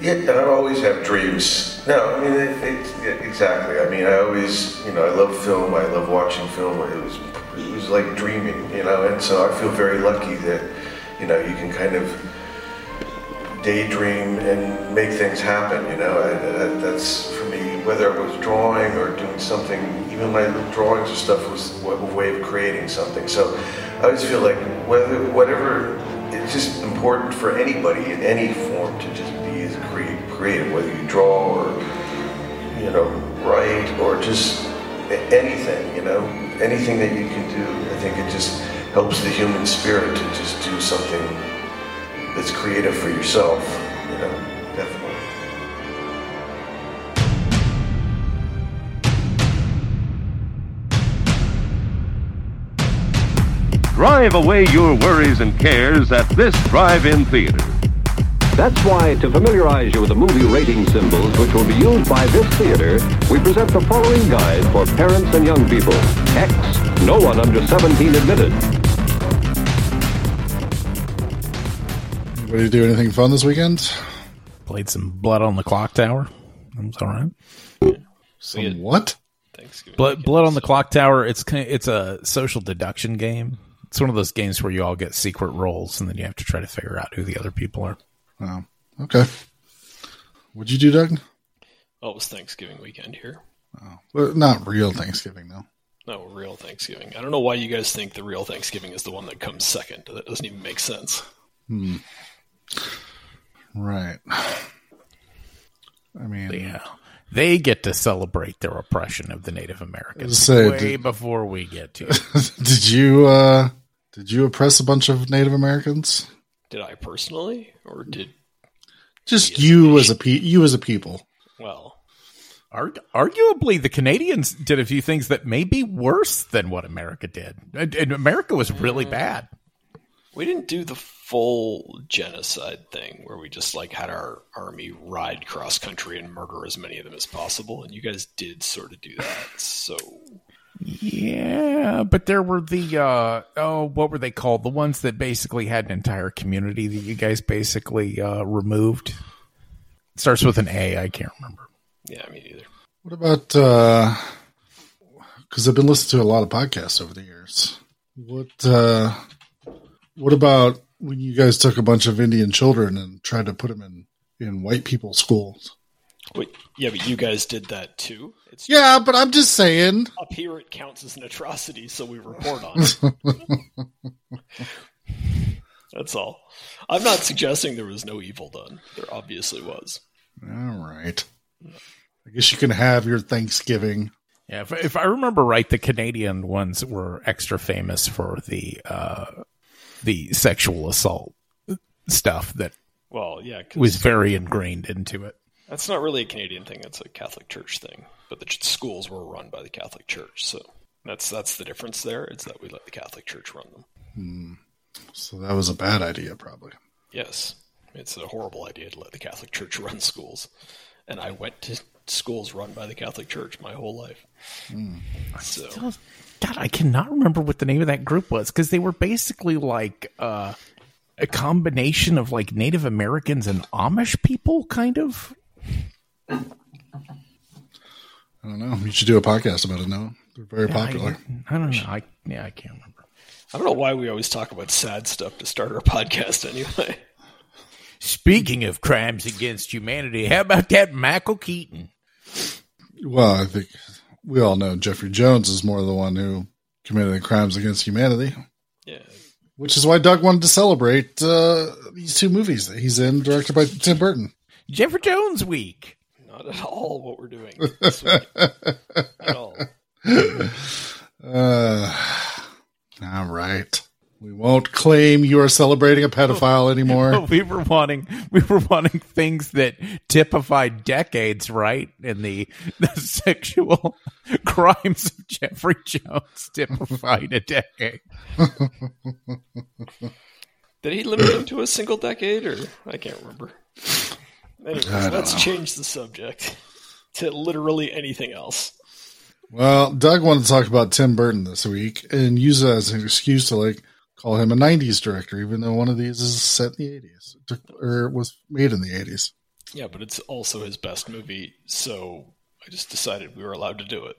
Yeah, and I always have dreams. No, I mean, it, it, yeah, exactly. I mean, I always, you know, I love film. I love watching film. It was, it was like dreaming, you know. And so I feel very lucky that, you know, you can kind of daydream and make things happen. You know, I, that, that's for me. Whether it was drawing or doing something, even my drawings or stuff was a way of creating something. So I always feel like whether whatever, it's just important for anybody in any creative. Whether you draw or you know write or just anything. You know, anything that you can do. I think it just helps the human spirit to just do something that's creative for yourself, you know, definitely. Drive away your worries and cares at this drive-in theater. That's why, to familiarize you with the movie rating symbols which will be used by this theater, we present the following guide for parents and young people. X, no one under 17 admitted. Anybody do anything fun this weekend? Played some Blood on the Clocktower. That was all right. Some what? Thanksgiving. Blood, Blood on the Clocktower. It's ki- it's a social deduction game. It's one of those games where you all get secret roles, and then you have to try to figure out who the other people are. Oh, okay. What'd you do, Doug? Oh, it was Thanksgiving weekend here. Well, not real Thanksgiving, though. No, real Thanksgiving. I don't know why you guys think the real Thanksgiving is the one that comes second. That doesn't even make sense. Right. I mean, Yeah, they get to celebrate their oppression of the Native Americans Say, way did- before we get to. it. did you uh did you oppress a bunch of Native Americans? Did I personally, or did Just you as a pe- you as a people. well? Ar- arguably, the Canadians did a few things that may be worse than what America did. And, and America was really mm. bad. We didn't do the full genocide thing where we just like had our army ride cross country and murder as many of them as possible, and you guys did sort of do that. So Yeah, but there were the uh oh, what were they called? The ones that basically had an entire community that you guys basically uh removed. It starts with an A, I can't remember. yeah, me neither. What about uh cuz I've been listening to a lot of podcasts over the years. What uh what about when you guys took a bunch of Indian children and tried to put them in in white people schools? Wait, yeah, but you guys did that too. It's Yeah, but I'm just saying. up here it counts as an atrocity, so we report on it. That's all. I'm not suggesting there was no evil done. There obviously was. All right. I guess you can have your Thanksgiving. Yeah, if, if I remember right, the Canadian ones were extra famous for the uh the sexual assault stuff that Well, yeah, 'cause was very ingrained into it. that's not really a Canadian thing. That's a Catholic Church thing. But the schools were run by the Catholic Church, so that's that's the difference there. It's that we let the Catholic Church run them. So that was a bad idea, probably. Yes, it's a horrible idea to let the Catholic Church run schools. And I went to schools run by the Catholic Church my whole life. So God, I cannot remember what the name of that group was because they were basically like uh, a combination of like Native Americans and Amish people, kind of. I don't know. You should do a podcast about it now. They're very popular. I, I don't know. I, yeah, I can't remember. I don't know why we always talk about sad stuff to start our podcast anyway. Speaking of crimes against humanity, how about that Michael Keaton? Well, I think we all know Jeffrey Jones is more the one who committed the crimes against humanity, Yeah. which is why Doug wanted to celebrate uh, these two movies that he's in, directed by Tim Burton. Jeffrey Jones Week. Not at all what we're doing. this week. at all. Uh, all right. We won't claim you are celebrating a pedophile anymore. we were wanting we were wanting things that typified decades, right? And the the sexual crimes of Jeffrey Jones typified a decade. Did he limit them to a single decade, or I can't remember. Anyways, let's know. change the subject to literally anything else. Well, Doug wanted to talk about Tim Burton this week and use it as an excuse to like call him a '90s director, even though one of these is set in the '80s or was made in the '80s. Yeah, but it's also his best movie, so I just decided we were allowed to do it.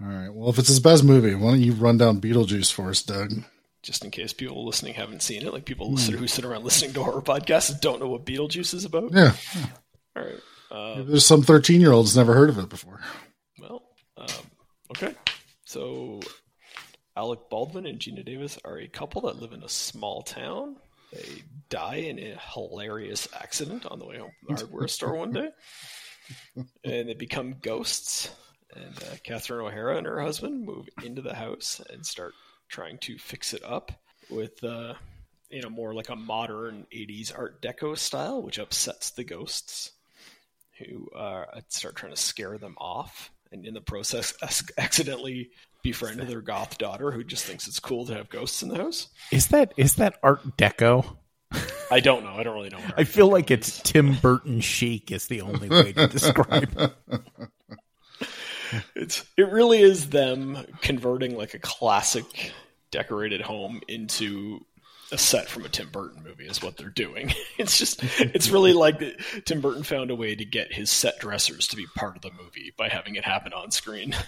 All right. Well, if it's his best movie, why don't you run down Beetlejuice for us, Doug? Just in case people listening haven't seen it, like people listen, who sit around listening to horror podcasts don't know what Beetlejuice is about. Yeah. All right. Maybe There's some 13 year olds never heard of it before. Well, um, okay. So, Alec Baldwin and Geena Davis are a couple that live in a small town. They die in a hilarious accident on the way home from the hardware store one day, and they become ghosts. And uh, Catherine O'Hara and her husband move into the house and start trying to fix it up with, uh, you know, more like a modern '80s Art Deco style, which upsets the ghosts who uh, start trying to scare them off, and in the process, accidentally befriend their goth daughter, who just thinks it's cool to have ghosts in the house. Is that is that Art Deco? I don't know. I don't really know. I feel like it's Tim Burton chic is the only way to describe it. it's it really is them converting like a classic decorated home into a set from a Tim Burton movie is what they're doing. It's just it's really like Tim Burton found a way to get his set dressers to be part of the movie by having it happen on screen.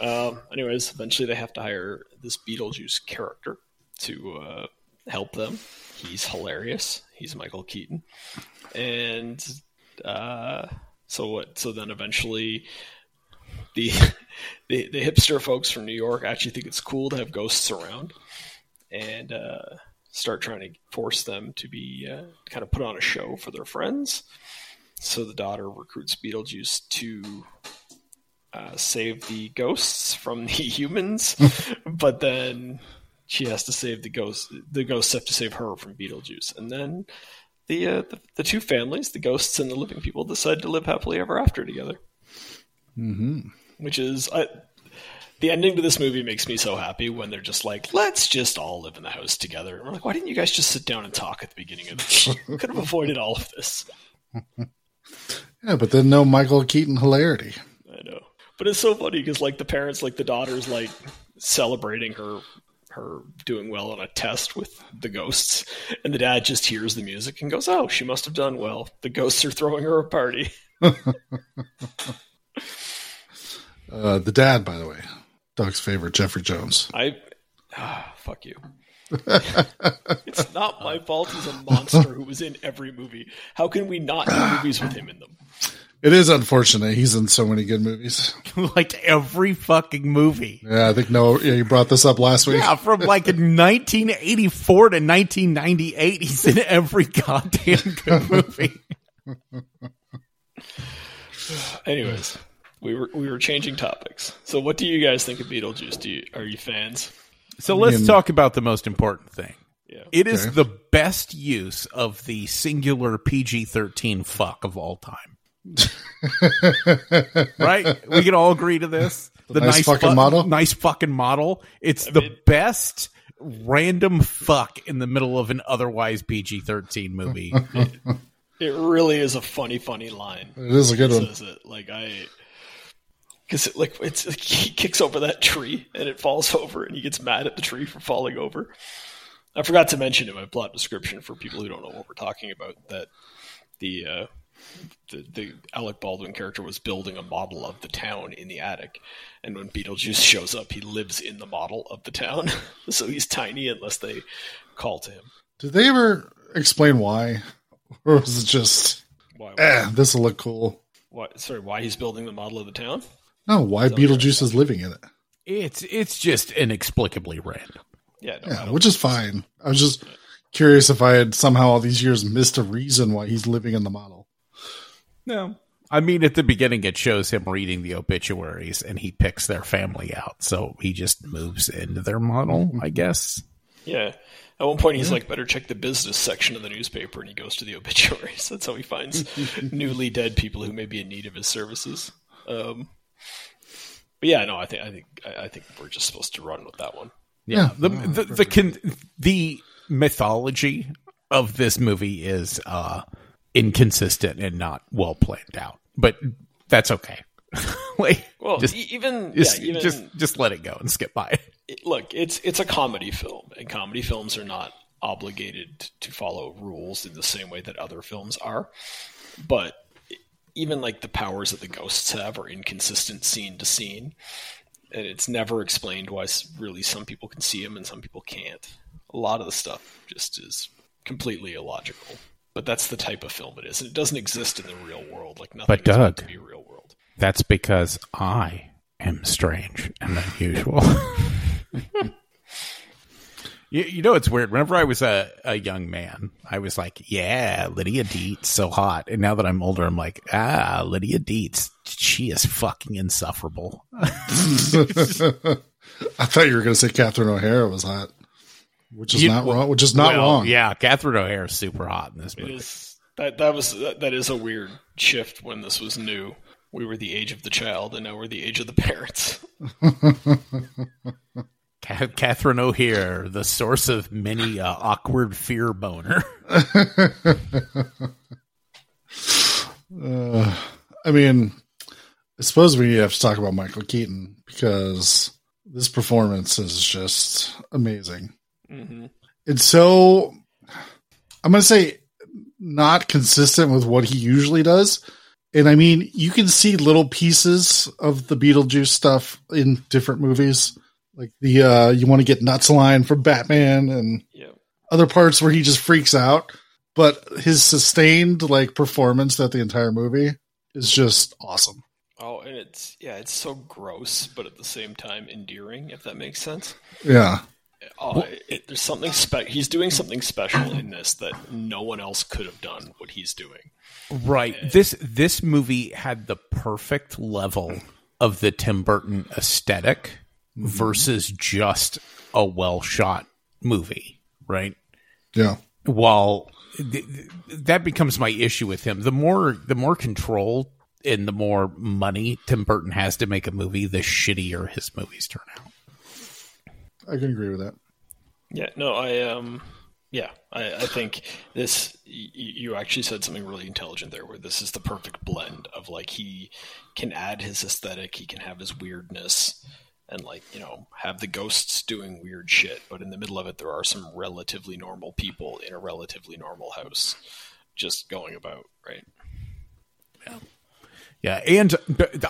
Um, anyways, eventually they have to hire this Beetlejuice character to uh, help them. He's hilarious. He's Michael Keaton, and uh, so what? So then eventually the, the the hipster folks from New York actually think it's cool to have ghosts around, and uh, start trying to force them to be uh, kind of put on a show for their friends. So the daughter recruits Beetlejuice to uh, save the ghosts from the humans, but then she has to save the ghosts. The ghosts have to save her from Beetlejuice, and then the uh, the, the two families, the ghosts and the living people, decide to live happily ever after together which is I, the ending to this movie makes me so happy when they're just like, let's just all live in the house together. And we're like, why didn't you guys just sit down and talk at the beginning of this? Could have avoided all of this. Yeah, but then no Michael Keaton hilarity. I know, but it's so funny because like the parents, like the daughter's like celebrating her her doing well on a test with the ghosts, and the dad just hears the music and goes, "Oh, she must have done well. The ghosts are throwing her a party." Uh, the dad, by the way, Doug's favorite, Jeffrey Jones. I ah, fuck you. it's not my fault. He's a monster who was in every movie. How can we not do movies with him in them? It is unfortunate. He's in so many good movies. like every fucking movie. Yeah, I think no. Yeah, you brought this up last week. Yeah, from like 1984 to 1998, he's in every goddamn good movie. Anyways, we were we were changing topics. So, what do you guys think of Beetlejuice? Do you are you fans? So let's mean- talk about the most important thing. Yeah. It is Okay. the best use of the singular PG 13 fuck of all time. right? We can all agree to this. The, nice fucking model? Nice fucking model. It's the best random fuck in the middle of an otherwise PG 13 movie. It really is a funny, funny line. It is a good one. Says it like I, because it, like it's like he kicks over that tree and it falls over and he gets mad at the tree for falling over. I forgot to mention in my plot description for people who don't know what we're talking about that the uh, the, the Alec Baldwin character was building a model of the town in the attic, and when Beetlejuice shows up, he lives in the model of the town, so he's tiny unless they call to him. Did they ever explain why, or was it just, Why? eh, this will look cool? why sorry, why he's building the model of the town? No, why Beetlejuice is living in it? It's it's just inexplicably random. Yeah, no, Yeah, which is fine. I was just curious if I had somehow all these years missed a reason why he's living in the model. No. I mean, at the beginning, it shows him reading the obituaries and he picks their family out. So he just moves into their model, I guess. Yeah. At one point, he's like, better check the business section of the newspaper, and he goes to the obituaries. That's how he finds newly dead people who may be in need of his services. Um, but yeah, no, I think I think I I think we're just supposed to run with that one. Yeah. The, the, the, con- the mythology of this movie is uh, inconsistent and not well planned out, but that's okay. like, Well, just, e- even just, yeah, even just, just let it go and skip by it. it- look, it's it's a comedy film, and comedy films are not obligated to follow rules in the same way that other films are. But even like the powers that the ghosts have are inconsistent scene to scene. And it's never explained why really some people can see them and some people can't. A lot of the stuff just is completely illogical. But that's the type of film it is. And it doesn't exist in the real world. Like nothing But is meant Doug- to be real world. That's because I am strange and unusual. you, you know, it's weird. Whenever I was a, a young man, I was like, yeah, Lydia Deetz, so hot. And now that I'm older, I'm like, ah, Lydia Deetz, she is fucking insufferable. I thought you were going to say Catherine O'Hara was hot, which is You- not wrong. Which is not Well, wrong. Yeah, Catherine O'Hara is super hot in this It movie. is that that was that, that is a weird shift when this was new. We were the age of the child, and now we're the age of the parents. Ca- Catherine O'Hara, the source of many uh, awkward fear boner. Uh, I mean, I suppose we have to talk about Michael Keaton because this performance is just amazing. hmm It's so, I'm going to say, not consistent with what he usually does. And I mean, you can see little pieces of the Beetlejuice stuff in different movies. Like the, uh, you want to get nuts line from Batman and Yeah. other parts where he just freaks out. But his sustained like performance that the entire movie is just awesome. Oh, and it's yeah, it's so gross, but at the same time endearing. If that makes sense. Yeah. Oh, it, there's something spe- He's doing something special in this that no one else could have done. What he's doing. Right. This this movie had the perfect level of the Tim Burton esthetic versus just a well shot movie, right? Yeah. While th- th- that becomes my issue with him, the more the more control and the more money Tim Burton has to make a movie, the shittier his movies turn out. I can agree with that. Yeah, no, I um, yeah, I, I think this. Y- you actually said something really intelligent there, where this is the perfect blend of like he can add his aesthetic, he can have his weirdness, and like you know have the ghosts doing weird shit, but in the middle of it, there are some relatively normal people in a relatively normal house, just going about right. Yeah, yeah and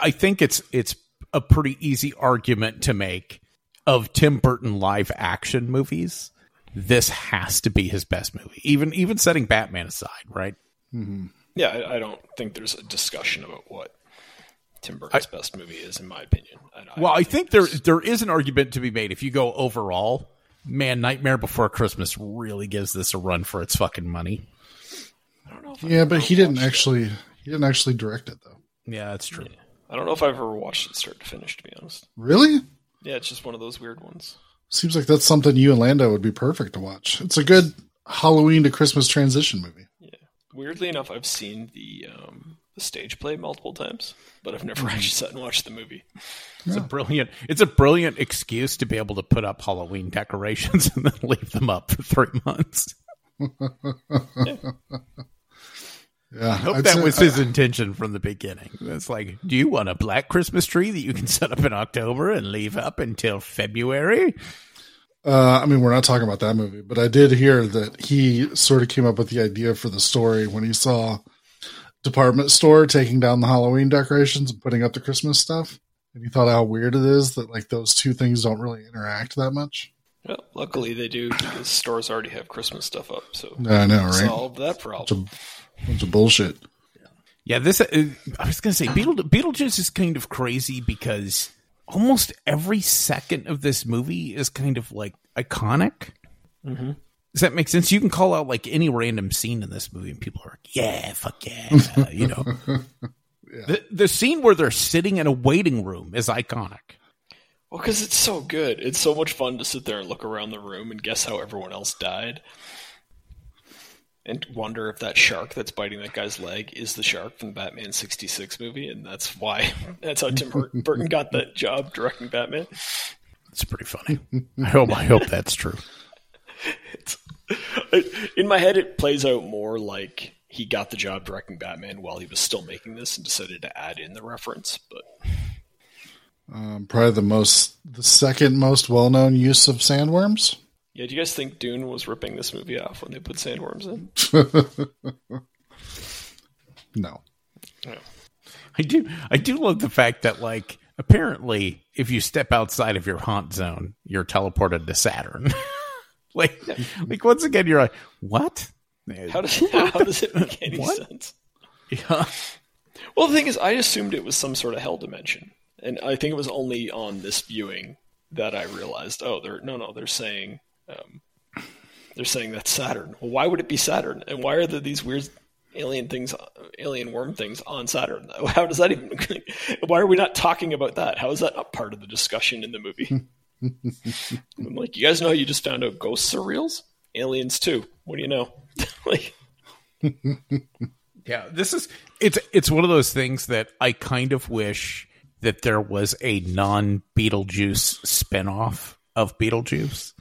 i think it's it's a pretty easy argument to make of Tim Burton live action movies. This has to be his best movie, even even setting Batman aside, right? Mm-hmm. Yeah, I, I don't think there's a discussion about what Tim Burton's best movie is, in my opinion. I, Well, I think there there is an argument to be made if you go overall. Man, Nightmare Before Christmas really gives this a run for its fucking money. I don't know. If I've Yeah, but he didn't watched it. actually he didn't actually direct it though. Yeah, that's true. I don't know if I've ever watched it start to finish. To be honest. Really? Yeah, it's just one of those weird ones. Seems like that's something you and Lando would be perfect to watch. It's a good Halloween to Christmas transition movie. Yeah. Weirdly enough, I've seen the um, the stage play multiple times, but I've never actually sat and watched the movie. It's a brilliant it's a brilliant excuse to be able to put up Halloween decorations and then leave them up for three months. Yeah, I hope I'd that say- was his intention from the beginning. It's like, do you want a black Christmas tree that you can set up in October and leave up until February? Uh, I mean, we're not talking about that movie, but I did hear that he sort of came up with the idea for the story when he saw department store taking down the Halloween decorations and putting up the Christmas stuff, and you thought how weird it is that like those two things don't really interact that much. Well, luckily they do because stores already have Christmas stuff up, so I know, right? solve that problem. Bunch of bullshit. Yeah, this. Uh, I was going to say, Beetle, Beetlejuice is kind of crazy because almost every second of this movie is kind of like iconic. Mm-hmm. Does that make sense? You can call out like any random scene in this movie, and people are like, "Yeah, fuck yeah," you know. The the scene where they're sitting in a waiting room is iconic. Well, because it's so good. It's so much fun to sit there and look around the room and guess how everyone else died. And wonder if that shark that's biting that guy's leg is the shark from the Batman 66 movie. And that's why, that's how Tim Burton got that job directing Batman. It's pretty funny. I hope I hope that's true. In my head, it plays out more like he got the job directing Batman while he was still making this and decided to add in the reference. But Um, probably the most, the second most well known use of sandworms. Yeah, do you guys think Dune was ripping this movie off when they put sandworms in? No. I do I do love the fact that like apparently if you step outside of your haunt zone, you're teleported to Saturn. like like once again you're like, what? How does how does it make any What? sense? Yeah. Well, the thing is, I assumed it was some sort of hell dimension, and I think it was only on this viewing that I realized, oh, they're no, no, they're saying, um, they're saying that's Saturn. Well, why would it be Saturn? And why are there these weird alien things, alien worm things on Saturn? How does that even? why are we not talking about that? How is that not part of the discussion in the movie? I'm like, you guys know you just found out ghosts are reals, aliens too. What do you know? like, Yeah, this is it's it's one of those things that I kind of wish that there was a non Beetlejuice spinoff of Beetlejuice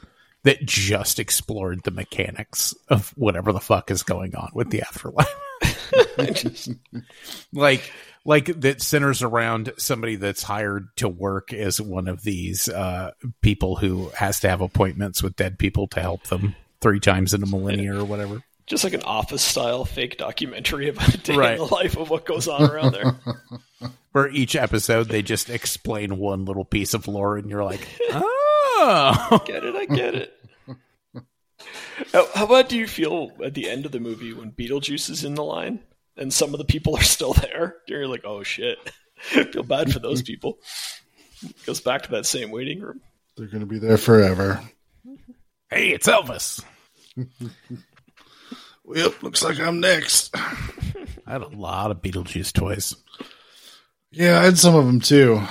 that just explored the mechanics of whatever the fuck is going on with the afterlife. like like that centers around somebody that's hired to work as one of these uh, people who has to have appointments with dead people to help them three times in a millennia or whatever. just like an office style fake documentary about a day Right. in the life of what goes on around there. For each episode, they just explain one little piece of lore, and you're like, oh, get it? I get it. How, how about do you feel at the end of the movie when Beetlejuice is in the line and some of the people are still there? You're like, oh shit. feel bad for those people. Goes back to that same waiting room. They're going to be there forever. hey, it's Elvis. Yep, looks like I'm next. I had a lot of Beetlejuice toys. Yeah, I had some of them too.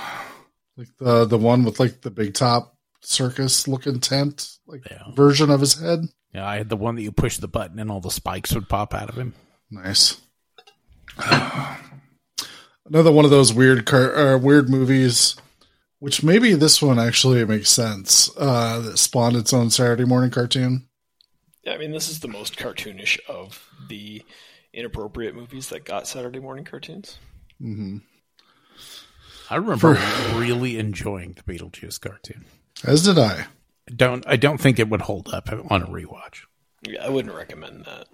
Like the the one with like the big top circus looking tent, like Yeah. version of his head. Yeah, I had the one that you push the button and all the spikes would pop out of him. Nice. Another one of those weird car, uh, weird movies, which maybe this one actually makes sense. Uh, that spawned its own Saturday morning cartoon. Yeah, I mean, this is the most cartoonish of the inappropriate movies that got Saturday morning cartoons. Mm-hmm. I remember really enjoying the Beetlejuice cartoon. As did I. I don't I don't think it would hold up on a rewatch. Yeah, I wouldn't recommend that.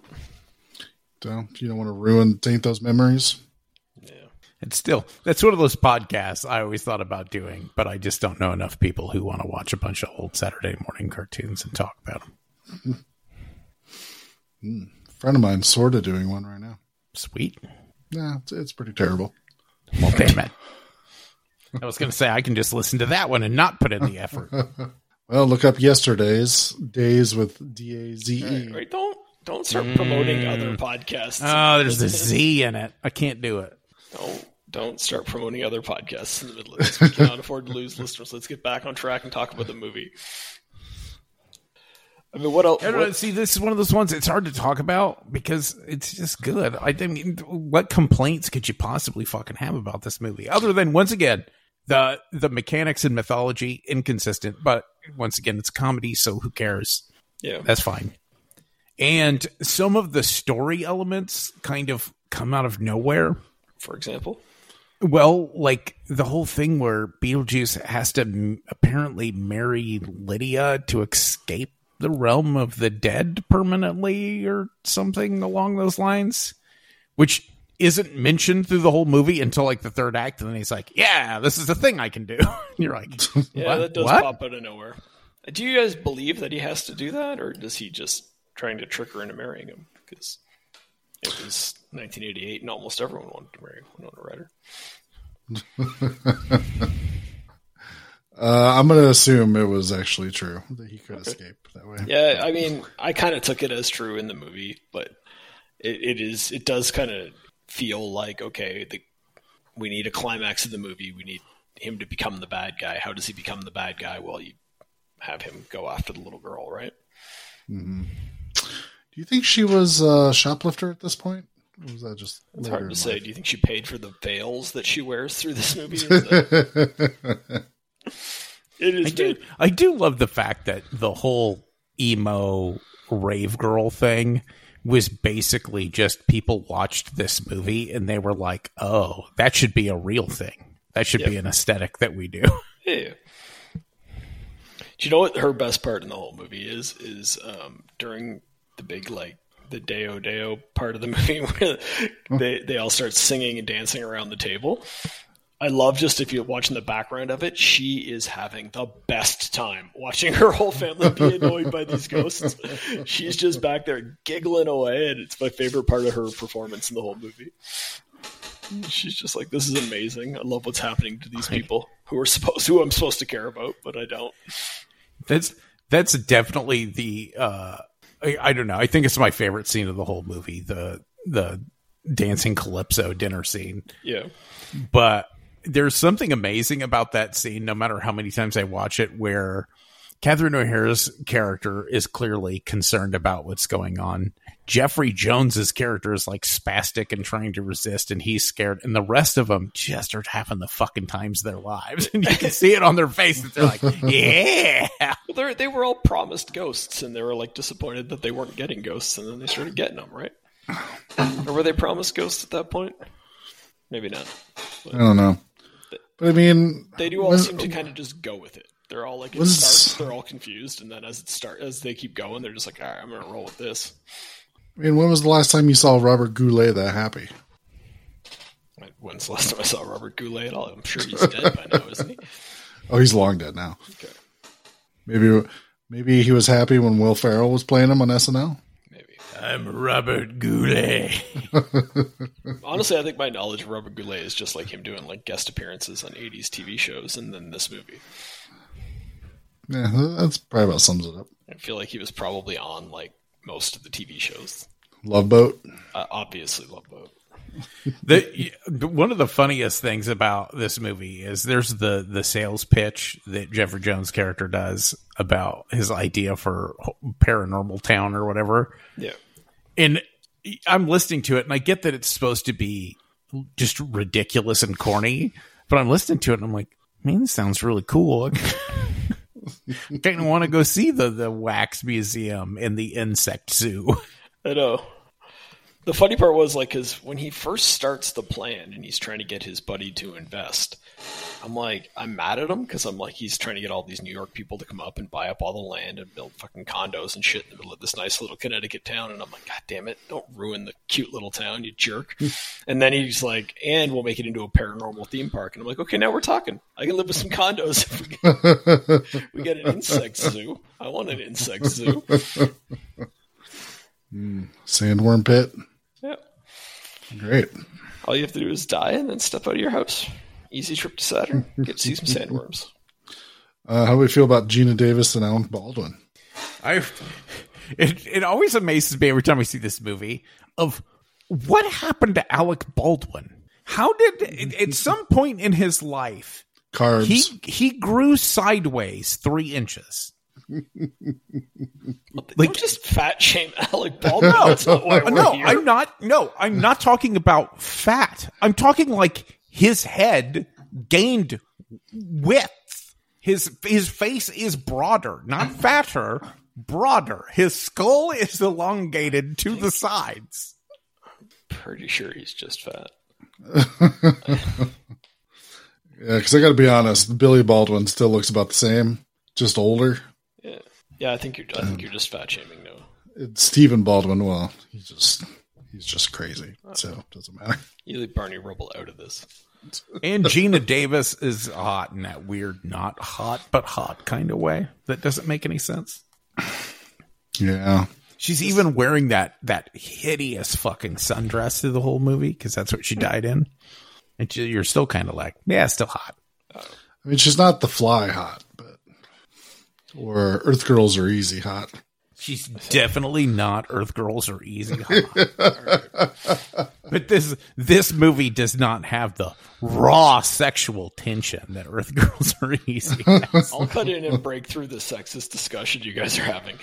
So you don't want to ruin taint those memories. Yeah. It's still that's one of those podcasts I always thought about doing, but I just don't know enough people who want to watch a bunch of old Saturday morning cartoons and talk about them. A hmm. friend of mine's sort of doing one right now. Sweet. Yeah, it's, it's pretty terrible. Well, damn it. I was going to say I can just listen to that one and not put in the effort. Well, look up yesterday's days with D A Z E. Right? Don't don't start mm. promoting other podcasts. Oh, there's a Z in it. I can't do it. Don't don't start promoting other podcasts in the middle of this. We cannot afford to lose listeners. Let's get back on track and talk about the movie. I mean, what else? I don't see, this is one of those ones it's hard to talk about because it's just good. I mean, what complaints could you possibly fucking have about this movie other than once again the the mechanics and mythology inconsistent, but once again it's comedy, so who cares? yeah, That's fine. And some of the story elements kind of come out of nowhere. for example. Well, like the whole thing where Beetlejuice has to m- apparently marry Lydia to escape the realm of the dead permanently or something along those lines, which isn't mentioned through the whole movie until like the third act. And then he's like, Yeah, this is a thing I can do. You're like, Yeah, that does What? pop out of nowhere. Do you guys believe that he has to do that, or does he just trying to trick her into marrying him? Because it was 1988, and almost everyone wanted to marry Winona Ryder. Uh, I'm going to assume it was actually true that he could escape that way. Yeah, I mean, I kind of took it as true in the movie, but it, it is it does kind of feel like okay, the, we need a climax of the movie. We need him to become the bad guy. How does he become the bad guy? Well, you have him go after the little girl, right? Mm-hmm. Do you think she was a shoplifter at this point? Or was that just It's later hard to say. life? Do you think she paid for the veils that she wears through this movie? That- it is. I do, I do love the fact that the whole emo rave girl thing was basically just people watched this movie and they were like, "Oh, that should be a real thing. That should be an aesthetic that we do." Yeah. Do you know what her best part in the whole movie is? Is um, during the big like the Deo Deo part of the movie where they they all start singing and dancing around the table. I love just if you're watching the background of it, she is having the best time watching her whole family be annoyed by these ghosts. She's just back there giggling away, and it's my favorite part of her performance in the whole movie. She's just like, "This is amazing. I love what's happening to these people who are supposed, who I'm supposed to care about, but I don't." That's that's definitely the uh I, I don't know. I think it's my favorite scene of the whole movie, the the dancing calypso dinner scene. Yeah, But there's something amazing about that scene, no matter how many times I watch it, where Catherine O'Hara's character is clearly concerned about what's going on. Jeffrey Jones's character is like spastic and trying to resist, and he's scared, and the rest of them just are having the fucking times of their lives, and you can see it on their faces. They're like, "Yeah, well, they they were all promised ghosts, and they were like disappointed that they weren't getting ghosts, and then they started getting them, right? or were they promised ghosts at that point? Maybe not. I don't know. But I mean, They do all when- seem to kind of just go with it. They're all like, it Was- starts, they're all confused, and then as it start, as they keep going, they're just like, all right, I'm gonna roll with this. I mean, when was the last time you saw Robert Goulet that happy? When's the last time I saw Robert Goulet at all? I'm sure he's dead by now, isn't he? Oh, he's long dead now. Okay, Maybe maybe he was happy when Will Ferrell was playing him on SNL. Maybe. I'm Robert Goulet." Honestly, I think my knowledge of Robert Goulet is just like him doing like guest appearances on '80s TV shows, and then this movie. Yeah, that's probably about sums it up. I feel like he was probably on like most of the TV shows. Love Boat. Uh, obviously, Love Boat. the one of the funniest things about this movie is there's the the sales pitch that Jeffrey Jones character does about his idea for paranormal town or whatever Yeah, and I'm listening to it and I get that it's supposed to be just ridiculous and corny but I'm listening to it and I'm like man this sounds really cool I kind of want to go see the the wax museum and the insect zoo I know. The funny part was like, because when he first starts the plan and he's trying to get his buddy to invest, I'm like, I'm mad at him because I'm like, he's trying to get all these New York people to come up and buy up all the land and build fucking condos and shit in the middle of this nice little Connecticut town. And I'm like, God damn it, don't ruin the cute little town, you jerk. Hmm. and then he's like, and we'll make it into a paranormal theme park. And I'm like, okay, now we're talking. I can live with some condos if we get, we get an insect zoo. I want an insect zoo. Hmm. Sandworm Pit. Yeah. Great. All you have to do is die and then step out of your house. Easy trip to Saturn. Get to see some sandworms. Uh, how do we feel about Geena Davis and Alan Baldwin? I it it always amazes me every time I see this movie of what happened to Alec Baldwin. How did at some point in his life Carbs. he he grew sideways three inches? Don't just fat shame Alec Baldwin. That's not why uh, we're no, here. I'm not. No, I'm not talking about fat. I'm talking like his head gained width. His his face is broader, not fatter, broader. His skull is elongated to the sides. Pretty sure he's just fat. Yeah, because I got to be honest, Billy Baldwin still looks about the same, just older. Yeah, yeah. I think you're. I think you're just fat shaming Noah. It's Stephen Baldwin. Well, he's just he's just crazy, oh. so it doesn't matter. You leave Barney Rubble out of this. And Geena Davis is hot in that weird, not hot, but hot kind of way that doesn't make any sense. Yeah, She's even wearing that that hideous fucking sundress through the whole movie because that's what she died in. And you- you're still kind of like, yeah, still hot. I mean she's not the Fly hot, but or Earth Girls are easy hot. She's definitely not Earth Girls are Easy Hot. but this this movie does not have the raw sexual tension that Earth Girls are Easy. has. I'll cut in and break through the sexist discussion you guys are having.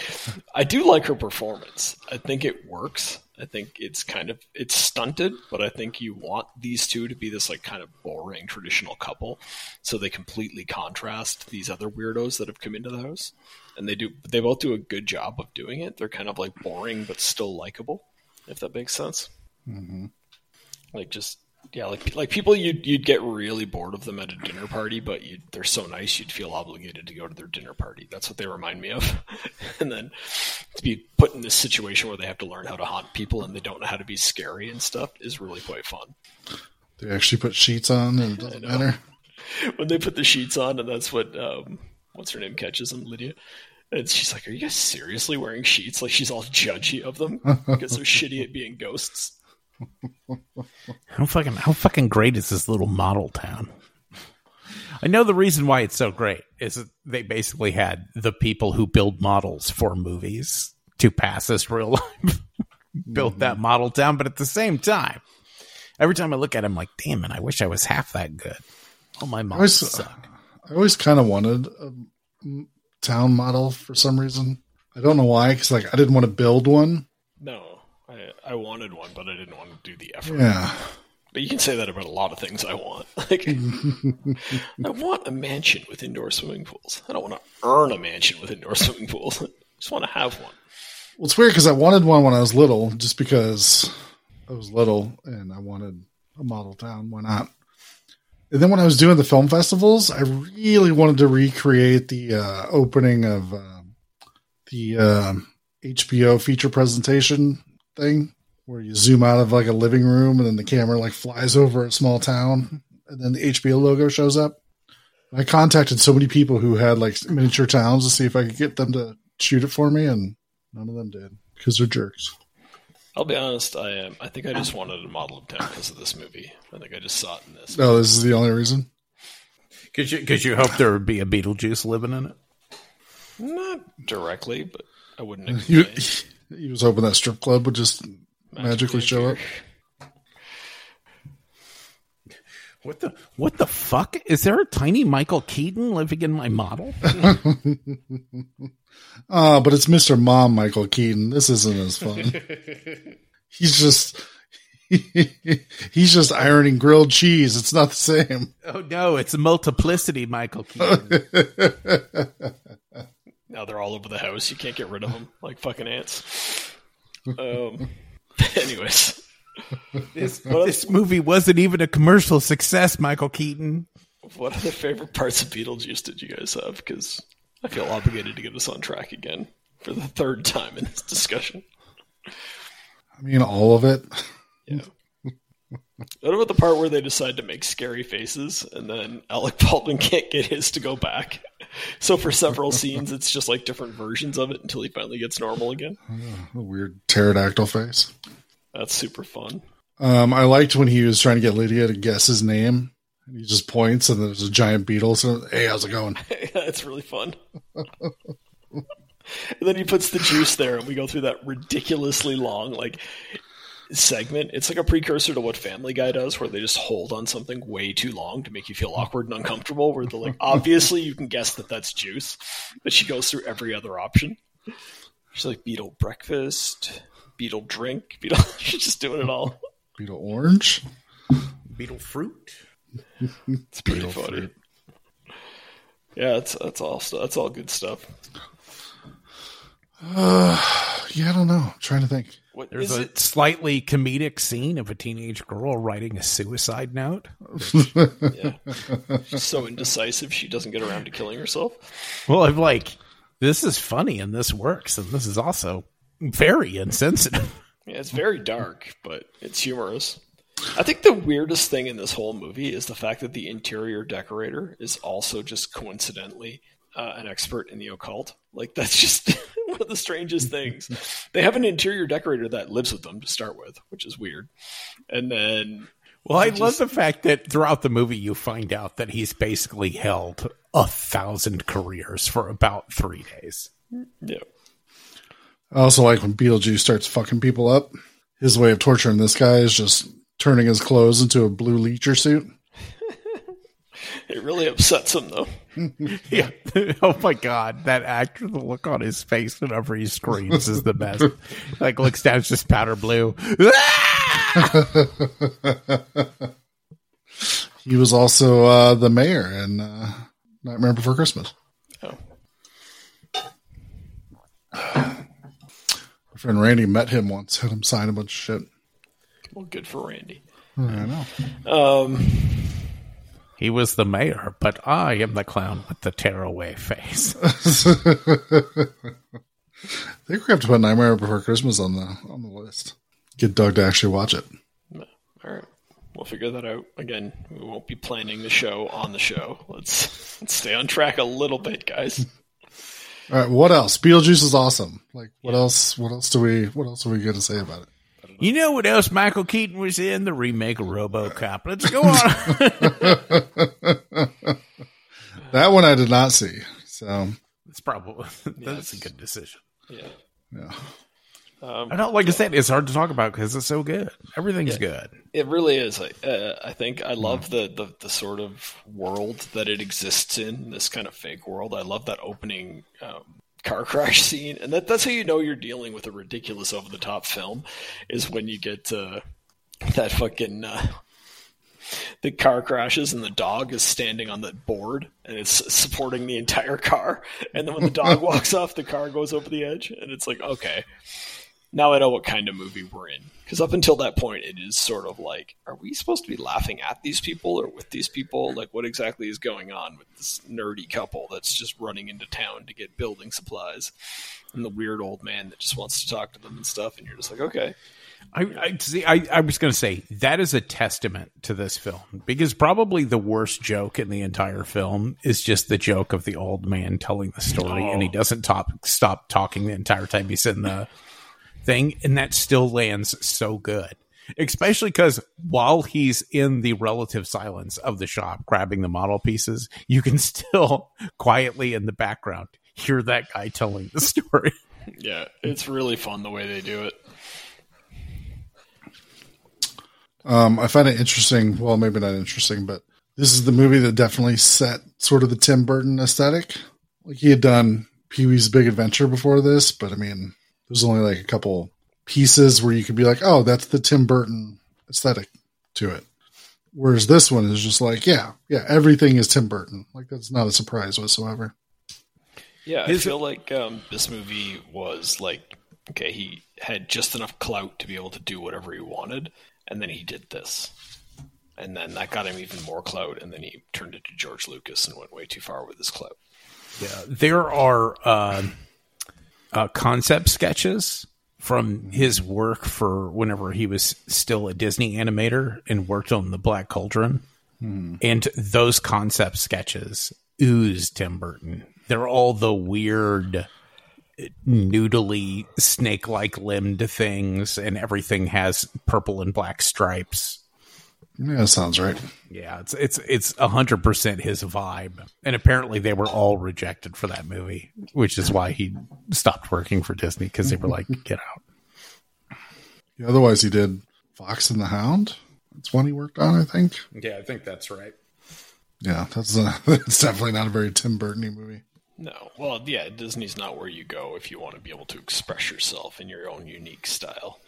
I do like her performance. I think it works. I think it's kind of it's stunted, but I think you want these two to be this like kind of boring traditional couple, so they completely contrast these other weirdos that have come into the house, and they do. They both do a good job of doing it. They're kind of like boring but still likable, if that makes sense. Mm-hmm. Like just Yeah, like like people you'd you'd get really bored of them at a dinner party, but you they're so nice you'd feel obligated to go to their dinner party. That's what they remind me of. and then to be put in this situation where they have to learn how to haunt people and they don't know how to be scary and stuff is really quite fun. They actually put sheets on, and it doesn't matter. When they put the sheets on, and that's what um, what's her name catches them, Lydia. And she's like, "Are you guys seriously wearing sheets?" Like she's all judgy of them because they're shitty at being ghosts. How fucking how fucking great is this little model town? I know the reason why it's so great is that they basically had the people who build models for movies to pass as real life built mm-hmm. that model town, but at the same time, every time I look at it, I'm like, damn it, I wish I was half that good. All my models always- suck. I always kind of wanted a town model for some reason. I don't know why, because like I didn't want to build one. No, I wanted one, but I didn't want to do the effort. Yeah, But you can say that about a lot of things I want. Like, I want a mansion with indoor swimming pools. I don't want to earn a mansion with indoor swimming pools. I just want to have one. well, it's weird because I wanted one when I was little, just because I was little and I wanted a model town. Why not? And then when I was doing the film festivals, I really wanted to recreate the uh, opening of uh, the um HBO feature presentation thing, where you zoom out of like a living room and then the camera like flies over a small town, and then the HBO logo shows up. I contacted so many people who had like miniature towns to see if I could get them to shoot it for me, and none of them did because they're jerks. I'll be honest. I am. I think I just wanted a model of town because of this movie. I think I just saw it in this. Oh, no, this is the only reason. Because you, cause you hope there would be a Beetlejuice living in it. Not directly, but I wouldn't. He, Explain. he was hoping that strip club would just magically show up. What the what the fuck? Is there a tiny Michael Keaton living in my model? Uh, but it's Mr. Mom Michael Keaton. This isn't as fun. he's just he's just ironing grilled cheese. It's not the same. oh no, it's multiplicity Michael Keaton. Now they're all over the house. You can't get rid of them like fucking ants. Um. Anyways, this, this movie wasn't even a commercial success, Michael Keaton. what other favorite parts of Beetlejuice did you guys have? Because I feel obligated to get us on track again for the third time in this discussion. I mean, all of it. Yeah. What about the part where they decide to make scary faces and then Alec Baldwin can't get his to go back? So for several scenes, it's just like different versions of it until he finally gets normal again. A weird pterodactyl face. That's super fun. Um, I liked when he was trying to get Lydia to guess his name. And he just points, and there's a giant beetle. So, hey, how's it going? It's really fun. and then he puts the juice there, and we go through that ridiculously long like segment. It's like a precursor to what Family Guy does, where they just hold on something way too long to make you feel awkward and uncomfortable. Where they're like, obviously you can guess that that's juice, but she goes through every other option. She's like beetle breakfast, beetle drink, beetle. She's just doing it all. Beetle orange. Beetle fruit. It's pretty funny. Yeah, that's that's all that's all good stuff. Uh, Yeah, I don't know. I'm trying to think. What There's is a it? slightly comedic scene of a teenage girl writing a suicide note. Yeah, she's so indecisive she doesn't get around to killing herself. Well, I'm like, this is funny and this works, and this is also very insensitive. Yeah, it's very dark, but it's humorous. I think the weirdest thing in this whole movie is the fact that the interior decorator is also just coincidentally uh, an expert in the occult. Like that's just one of the strangest things. They have an interior decorator that lives with them to start with, which is weird. And then Well, I love the fact that throughout the movie you find out that he's basically held a thousand careers for about three days. yeah, I also like when Beetlejuice starts fucking people up. His way of torturing this guy is just turning his clothes into a blue leisure suit. It really upsets him though. Yeah. oh my god, that actor, the look on his face whenever he screams is the best. like looks down, it's just powder blue. He was also uh, the mayor in uh, Nightmare Before Christmas. Oh. My friend Randy met him once, had him sign a bunch of shit. Well, good for Randy. I know. Um, He was the mayor, but I am the clown with the tearaway face. I think we have to put Nightmare Before Christmas on the on the list. Get Doug to actually watch it. all right, we'll figure that out. Again, we won't be planning the show on the show. Let's, let's stay on track a little bit, guys. All right, what else? Beetlejuice is awesome. Like, what else? What else do we? What else are we going to say about it? You know what else Michael Keaton was in? The remake of RoboCop. Let's go on. That one I did not see. So, it's probably that's a good decision. Yeah. yeah. I don't like I said. It's hard to talk about because it's so good. Everything's good. It really is. I, uh, I think I love the, the, the sort of world that it exists in, this kind of fake world. I love that opening um, car crash scene. And that, that's how you know you're dealing with a ridiculous over the top film, is when you get uh, that fucking. Uh, the car crashes and the dog is standing on the board and it's supporting the entire car. And then when the dog walks off, the car goes over the edge. And it's like, okay, now I know what kind of movie we're in. Because up until that point, it is sort of like, are we supposed to be laughing at these people or with these people? Like, what exactly is going on with this nerdy couple that's just running into town to get building supplies? And the weird old man that just wants to talk to them and stuff. And you're just like, okay. I, I see. I, I was going to say that is a testament to this film because probably the worst joke in the entire film is just the joke of the old man telling the story, and he oh. doesn't top, stop talking the entire time he's in the thing, and that still lands so good. Especially because while he's in the relative silence of the shop grabbing the model pieces, you can still quietly in the background hear that guy telling the story. Yeah, it's really fun the way they do it. Um, I find it interesting. Well, maybe not interesting, but this is the movie that definitely set sort of the Tim Burton aesthetic. Like he had done Pee Wee's Big Adventure before this, but I mean, there's only like a couple pieces where you could be like, oh, that's the Tim Burton aesthetic to it. Whereas this one is just like, yeah, yeah, everything is Tim Burton. Like that's not a surprise whatsoever. Yeah, I feel like um, this movie was like, okay, he had just enough clout to be able to do whatever he wanted, and then he did this. And then that got him even more clout, and then he turned it to George Lucas and went way too far with his clout. Yeah, there are uh, uh, concept sketches from his work for whenever he was still a Disney animator and worked on the Black Cauldron, and those concept sketches ooze Tim Burton. They're all the weird, noodly, snake-like limbed things, and everything has purple and black stripes. Yeah, that sounds right. Yeah, it's it's it's a hundred percent his vibe, and apparently they were all rejected for that movie, which is why he stopped working for Disney because they were like, "Get out." Yeah, otherwise, he did Fox and the Hound. That's one he worked on, I think. Yeah, I think that's right. Yeah, that's uh, a, that's definitely not a very Tim Burton movie. No, well, yeah, Disney's not where you go if you want to be able to express yourself in your own unique style.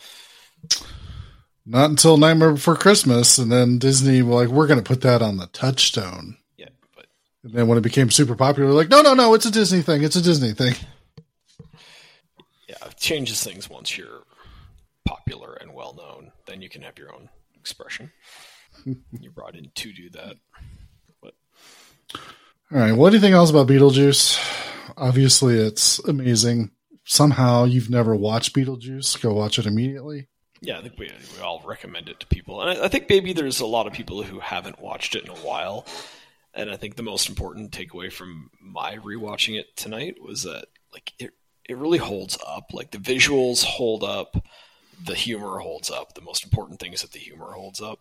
Not until Nightmare Before Christmas, and then Disney were like, "We're going to put that on the Touchstone." Yeah, but And then when it became super popular, like, "No, no, no, it's a Disney thing. It's a Disney thing." yeah, it changes things once you're popular and well known. Then you can have your own expression. You're brought in to do that. But All right, what do you think else about Beetlejuice? Obviously, it's amazing. Somehow, you've never watched Beetlejuice. Go watch it immediately. Yeah, I think we, we all recommend it to people, and I, I think maybe there's a lot of people who haven't watched it in a while. And I think the most important takeaway from my rewatching it tonight was that like it it really holds up. Like the visuals hold up, the humor holds up. The most important thing is that the humor holds up,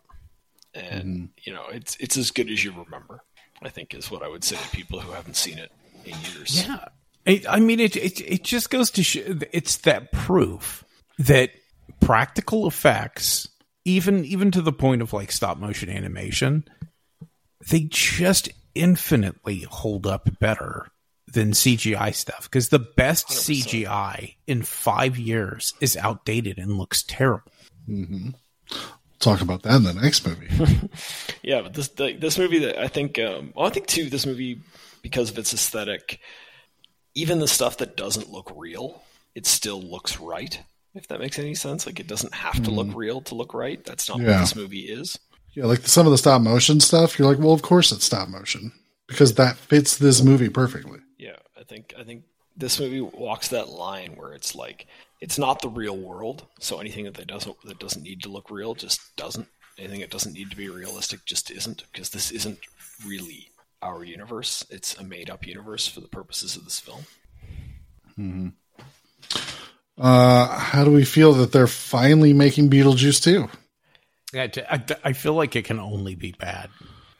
and mm-hmm. you know it's it's as good as you remember. I think is what I would say to people who haven't seen it in years. Yeah, I, I mean, it, it it just goes to show it's that proof that practical effects, even even to the point of like stop motion animation, they just infinitely hold up better than CGI stuff because the best 100%. CGI in five years is outdated and looks terrible. Talk about that in the next movie. Yeah, but this the, this movie that I think, um, well, I think too, this movie because of its aesthetic, even the stuff that doesn't look real, it still looks right. If that makes any sense, like it doesn't have to look hmm. real to look right. That's not Yeah. what this movie is. Yeah, like some of the stop motion stuff, you're like, well, of course it's stop motion because that fits this movie perfectly. Yeah, I think I think this movie walks that line where it's like it's not the real world, so anything that doesn't that doesn't need to look real just doesn't. Anything that doesn't need to be realistic just isn't because this isn't really our universe. It's a made up universe for the purposes of this film. Mm-hmm. Uh, how do we feel that they're finally making Beetlejuice too? I, I, I feel like it can only be bad.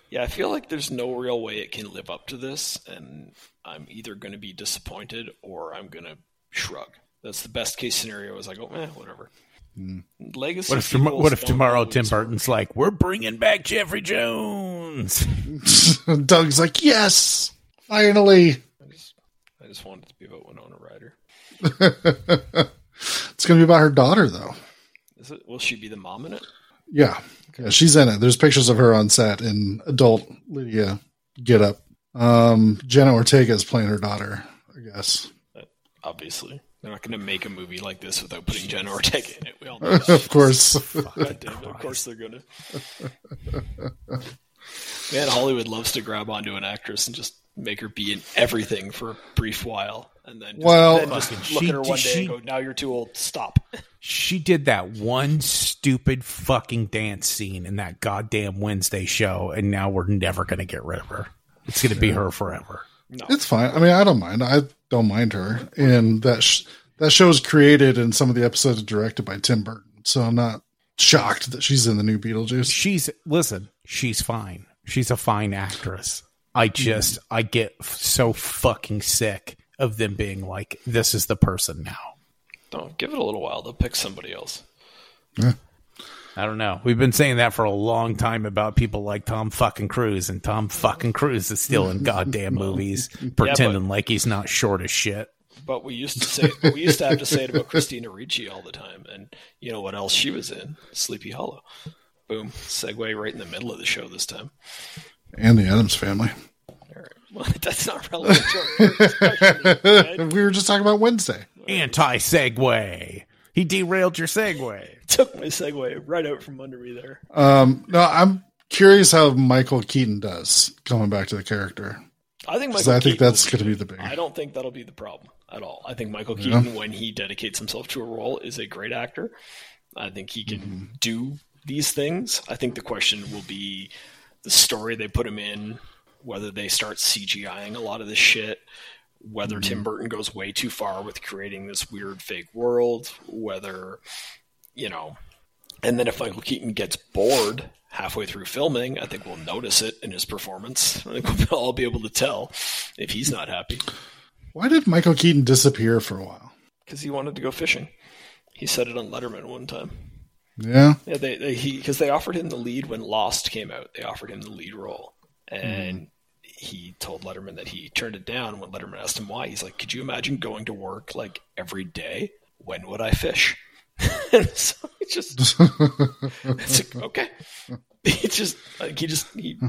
Yeah, I feel like there's no real way it can live up to this, and I'm either going to be disappointed or I'm going to shrug. That's the best case scenario. Is I go, eh, whatever. Legacy. What if, tom- what if tomorrow always Tim work. Burton's like, we're bringing back Jeffrey Jones? Doug's like, yes, finally. I just, I just wanted to be about Winona Ryder. It's going to be about her daughter, though. Is it? Will she be the mom in it? Yeah. Yeah, she's in it. There's pictures of her on set in adult Lydia get up. Um, Jenna Ortega is playing her daughter, I guess. Obviously, they're not going to make a movie like this without putting Jenna Ortega in it. We all know of course. God damn it, of course they're gonna. Man, Hollywood loves to grab onto an actress and just make her be in everything for a brief while, and then just, Well, then just look she- at her one day she- and go, "Now you're too old. Stop." She did that one stupid fucking dance scene in that goddamn Wednesday show, and now we're never going to get rid of her. It's going to be her forever. It's fine. I mean, I don't mind. I don't mind her. And that sh- that show is created and some of the episodes are directed by Tim Burton. So I'm not shocked that she's in the new Beetlejuice. She's listen. She's fine. She's a fine actress. I just I get f- so fucking sick of them being like, "This is the person now." Don't give it a little while. They'll pick somebody else. I don't know. We've been saying that for a long time about people like Tom fucking Cruise, and Tom fucking Cruise is still in goddamn movies, pretending like he's not short as shit. But we used to say we used to have to say it about Christina Ricci all the time, and you know what else she was in? Sleepy Hollow. Boom. Segue right in the middle of the show this time. And the Addams family. All right. Well, that's not relevant to our right? we were just talking about Wednesday. Anti segue. He derailed your segue. Took my segue right out from under me there. Um, no, I'm curious how Michael Keaton does coming back to the character. I think 'Cause Michael I think Keaton that's going to be be the big. I don't think that'll be the problem at all. I think Michael Keaton, when he dedicates himself to a role, is a great actor. I think he can Mm-hmm. do these things. I think the question will be the story they put him in, whether they start CGIing a lot of this shit, whether Mm-hmm. Tim Burton goes way too far with creating this weird fake world, whether, you know, and then if Michael Keaton gets bored halfway through filming, I think we'll notice it in his performance. I think we'll all be able to tell if he's not happy Why did Michael Keaton disappear for a while? because he wanted to go fishing. He said it on Letterman one time. Yeah. Yeah, they, they he because they offered him the lead when Lost came out. They offered him the lead role, and he told Letterman that he turned it down. When Letterman asked him why, he's like, "Could you imagine going to work like every day? When would I fish?" and so he just it's like, okay. He just like he just he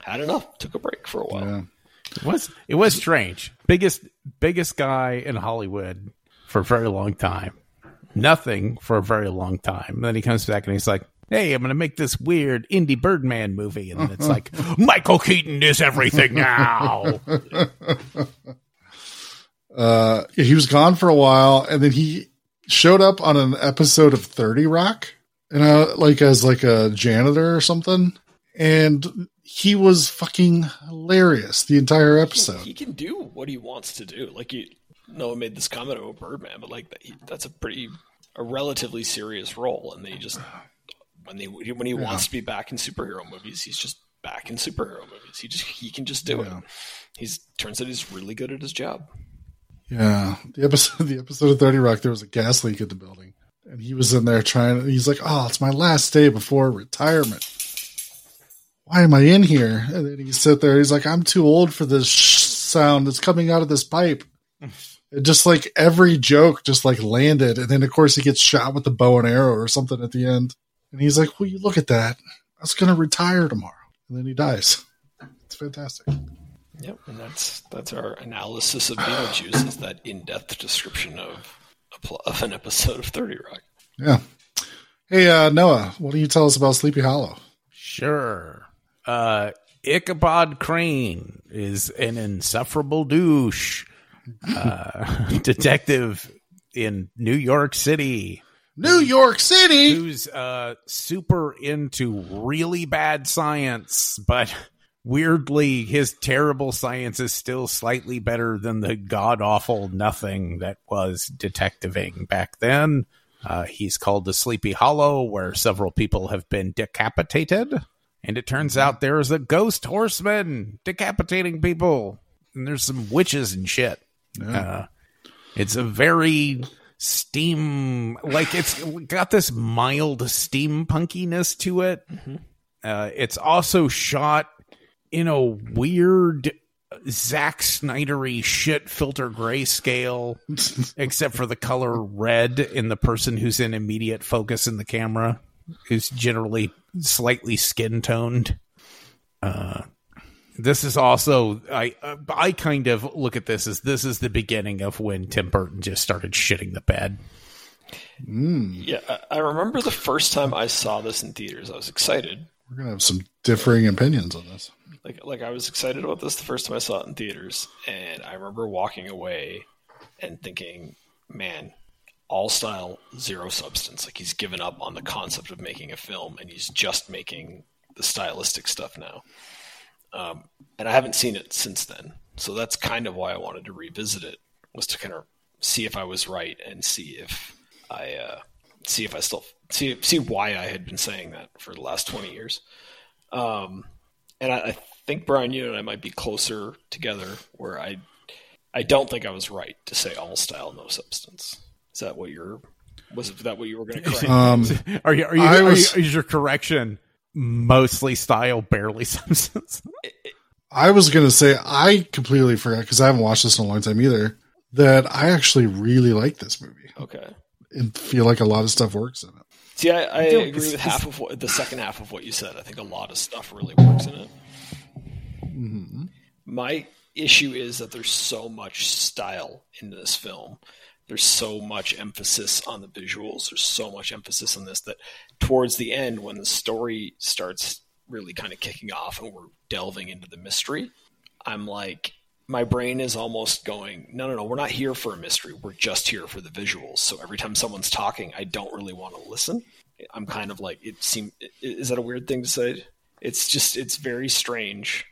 had enough. Took a break for a while. Yeah. It was it was strange. Biggest biggest guy in Hollywood for a very long time. Nothing for a very long time. And then he comes back and he's like, Hey, I'm gonna make this weird indie Birdman movie. And then it's like, Michael Keaton is everything now. Uh, he was gone for a while, and then he showed up on an episode of Thirty Rock, and uh, like as like a janitor or something, and he was fucking hilarious the entire episode. He can do what he wants to do. Like you, Noah made this comment about Birdman, but like that, he, that's a pretty a relatively serious role, and they just when they when he wants to be back in superhero movies, he's just back in superhero movies. He just he can just do Yeah. it. He's turns out he's really good at his job. Yeah, the episode the episode of Thirty Rock, there was a gas leak in the building, and he was in there trying. He's like, "Oh, it's my last day before retirement. Why am I in here?" And then he sit there. He's like, "I'm too old for this sh- sound that's coming out of this pipe." It just like every joke just like landed, and then of course he gets shot with the bow and arrow or something at the end, and he's like, "Well, you look at that. I was gonna retire tomorrow," and then he dies. It's fantastic. Yep, and that's that's our analysis of Beetlejuice is that in depth description of of an episode of Thirty Rock. Yeah. Hey, uh, Noah, what do you tell us about Sleepy Hollow? Sure. Uh, Ichabod Crane is an insufferable douche. Uh, detective in New York City New York City. who's uh, super into really bad science, but weirdly, his terrible science is still slightly better than the god awful nothing that was detectiving back then. Uh, he's called the Sleepy Hollow, where several people have been decapitated. And it turns out there's a ghost horseman decapitating people. And there's some witches and shit. Uh, it's a very steam, like it's got this mild steampunkiness to it. Uh, it's also shot in a weird Zack Snydery shit filter grayscale, except for the color red in the person who's in immediate focus in the camera, who's generally slightly skin toned. Uh, this is also I uh, I kind of look at this as this is the beginning of when Tim Burton just started shitting the bed. Yeah, I, I remember the first time I saw this in theaters. I was excited. We're gonna have some differing opinions on this. Like, like I was excited about this the first time I saw it in theaters, and I remember walking away and thinking, "Man, all style, zero substance. Like he's given up on the concept of making a film, and he's just making the stylistic stuff now." Um, and I haven't seen it since then, so that's kind of why I wanted to revisit it was to kind of see if I was right and see if I uh, see if I still see see why I had been saying that for the last twenty years. Um, and I, I think Brian, you and I might be closer together. Where I I don't think I was right to say all style, no substance. Is that what you're? Was that what you were going to correct? Um, Are you? Are you? Are was- you is your correction mostly style, barely substance? I was gonna say I completely forgot because I haven't watched this in a long time either. That I actually really like this movie okay. and feel like a lot of stuff works in it. See, I, I don't- agree with half of what the second half of what you said. I think a lot of stuff really works in it. Mm-hmm. My issue is that there's so much style in this film. There's so much emphasis on the visuals. There's so much emphasis on this that towards the end, when the story starts really kind of kicking off and we're delving into the mystery, I'm like, my brain is almost going, no, no, no, we're not here for a mystery. We're just here for the visuals. So every time someone's talking, I don't really want to listen. I'm kind of like, it seems, is that a weird thing to say? It's just, it's very strange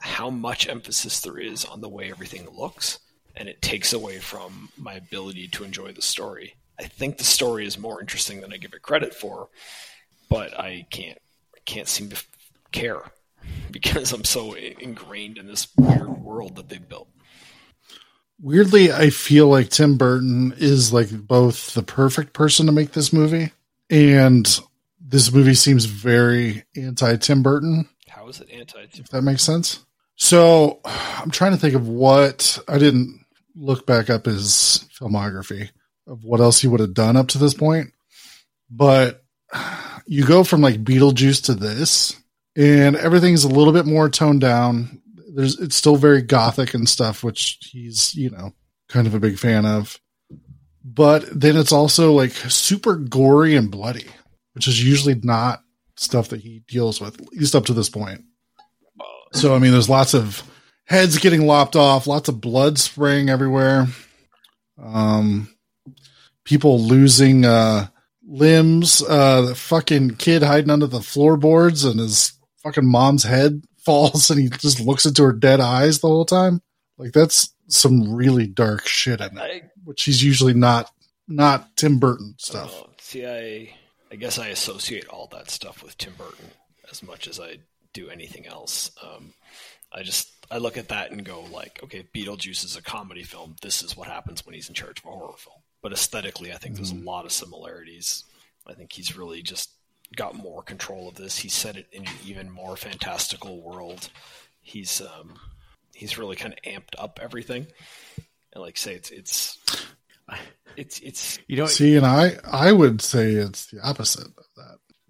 how much emphasis there is on the way everything looks, and it takes away from my ability to enjoy the story. I think the story is more interesting than I give it credit for, but I can't, I can't seem to f- care because I'm so ingrained in this weird world that they've built. Weirdly, I feel like Tim Burton is like both the perfect person to make this movie, and this movie seems very anti Tim Burton. How is it anti? If that makes sense. So I'm trying to think of what I didn't look back up his filmography of what else he would have done up to this point. But you go from like Beetlejuice to this, and everything's a little bit more toned down. There's it's still very gothic and stuff, which he's, you know, kind of a big fan of. But then it's also like super gory and bloody, which is usually not stuff that he deals with, at least up to this point. So I mean, there's lots of heads getting lopped off, lots of blood spraying everywhere. Um, people losing uh limbs. Uh, the fucking kid hiding under the floorboards, and his fucking mom's head falls, and he just looks into her dead eyes the whole time. Like that's some really dark shit in it, which he's usually not not Tim Burton stuff. Oh, see, I I guess I associate all that stuff with Tim Burton as much as I do anything else. Um, I just I look at that and go like, okay, Beetlejuice is a comedy film. This is what happens when he's in charge of a horror film. But aesthetically, I think there's a lot of similarities. I think he's really just got more control of this. He set it in an even more fantastical world. He's um, he's really kind of amped up everything. And like say, it's it's it's it's You know, See, and I I would say it's the opposite of that.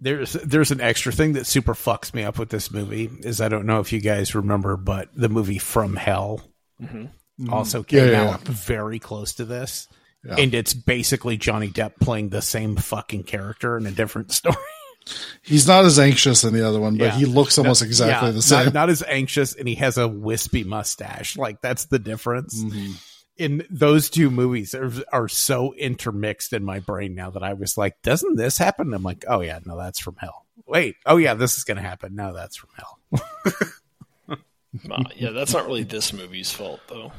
There's there's an extra thing that super fucks me up with this movie is I don't know if you guys remember, but the movie From Hell also came Yeah, yeah, out very close to this, Yeah. and it's basically Johnny Depp playing the same fucking character in a different story. He's not as anxious in the other one, but Yeah. he looks almost exactly Yeah, the same. Not, not as anxious, and he has a wispy mustache. Like that's the difference. Mm-hmm. In those two movies are, are so intermixed in my brain now that I was like, doesn't this happen? I'm like, oh yeah, no, that's from hell. Wait, oh yeah, this is gonna happen. No, that's from hell. Uh, yeah, that's not really this movie's fault though.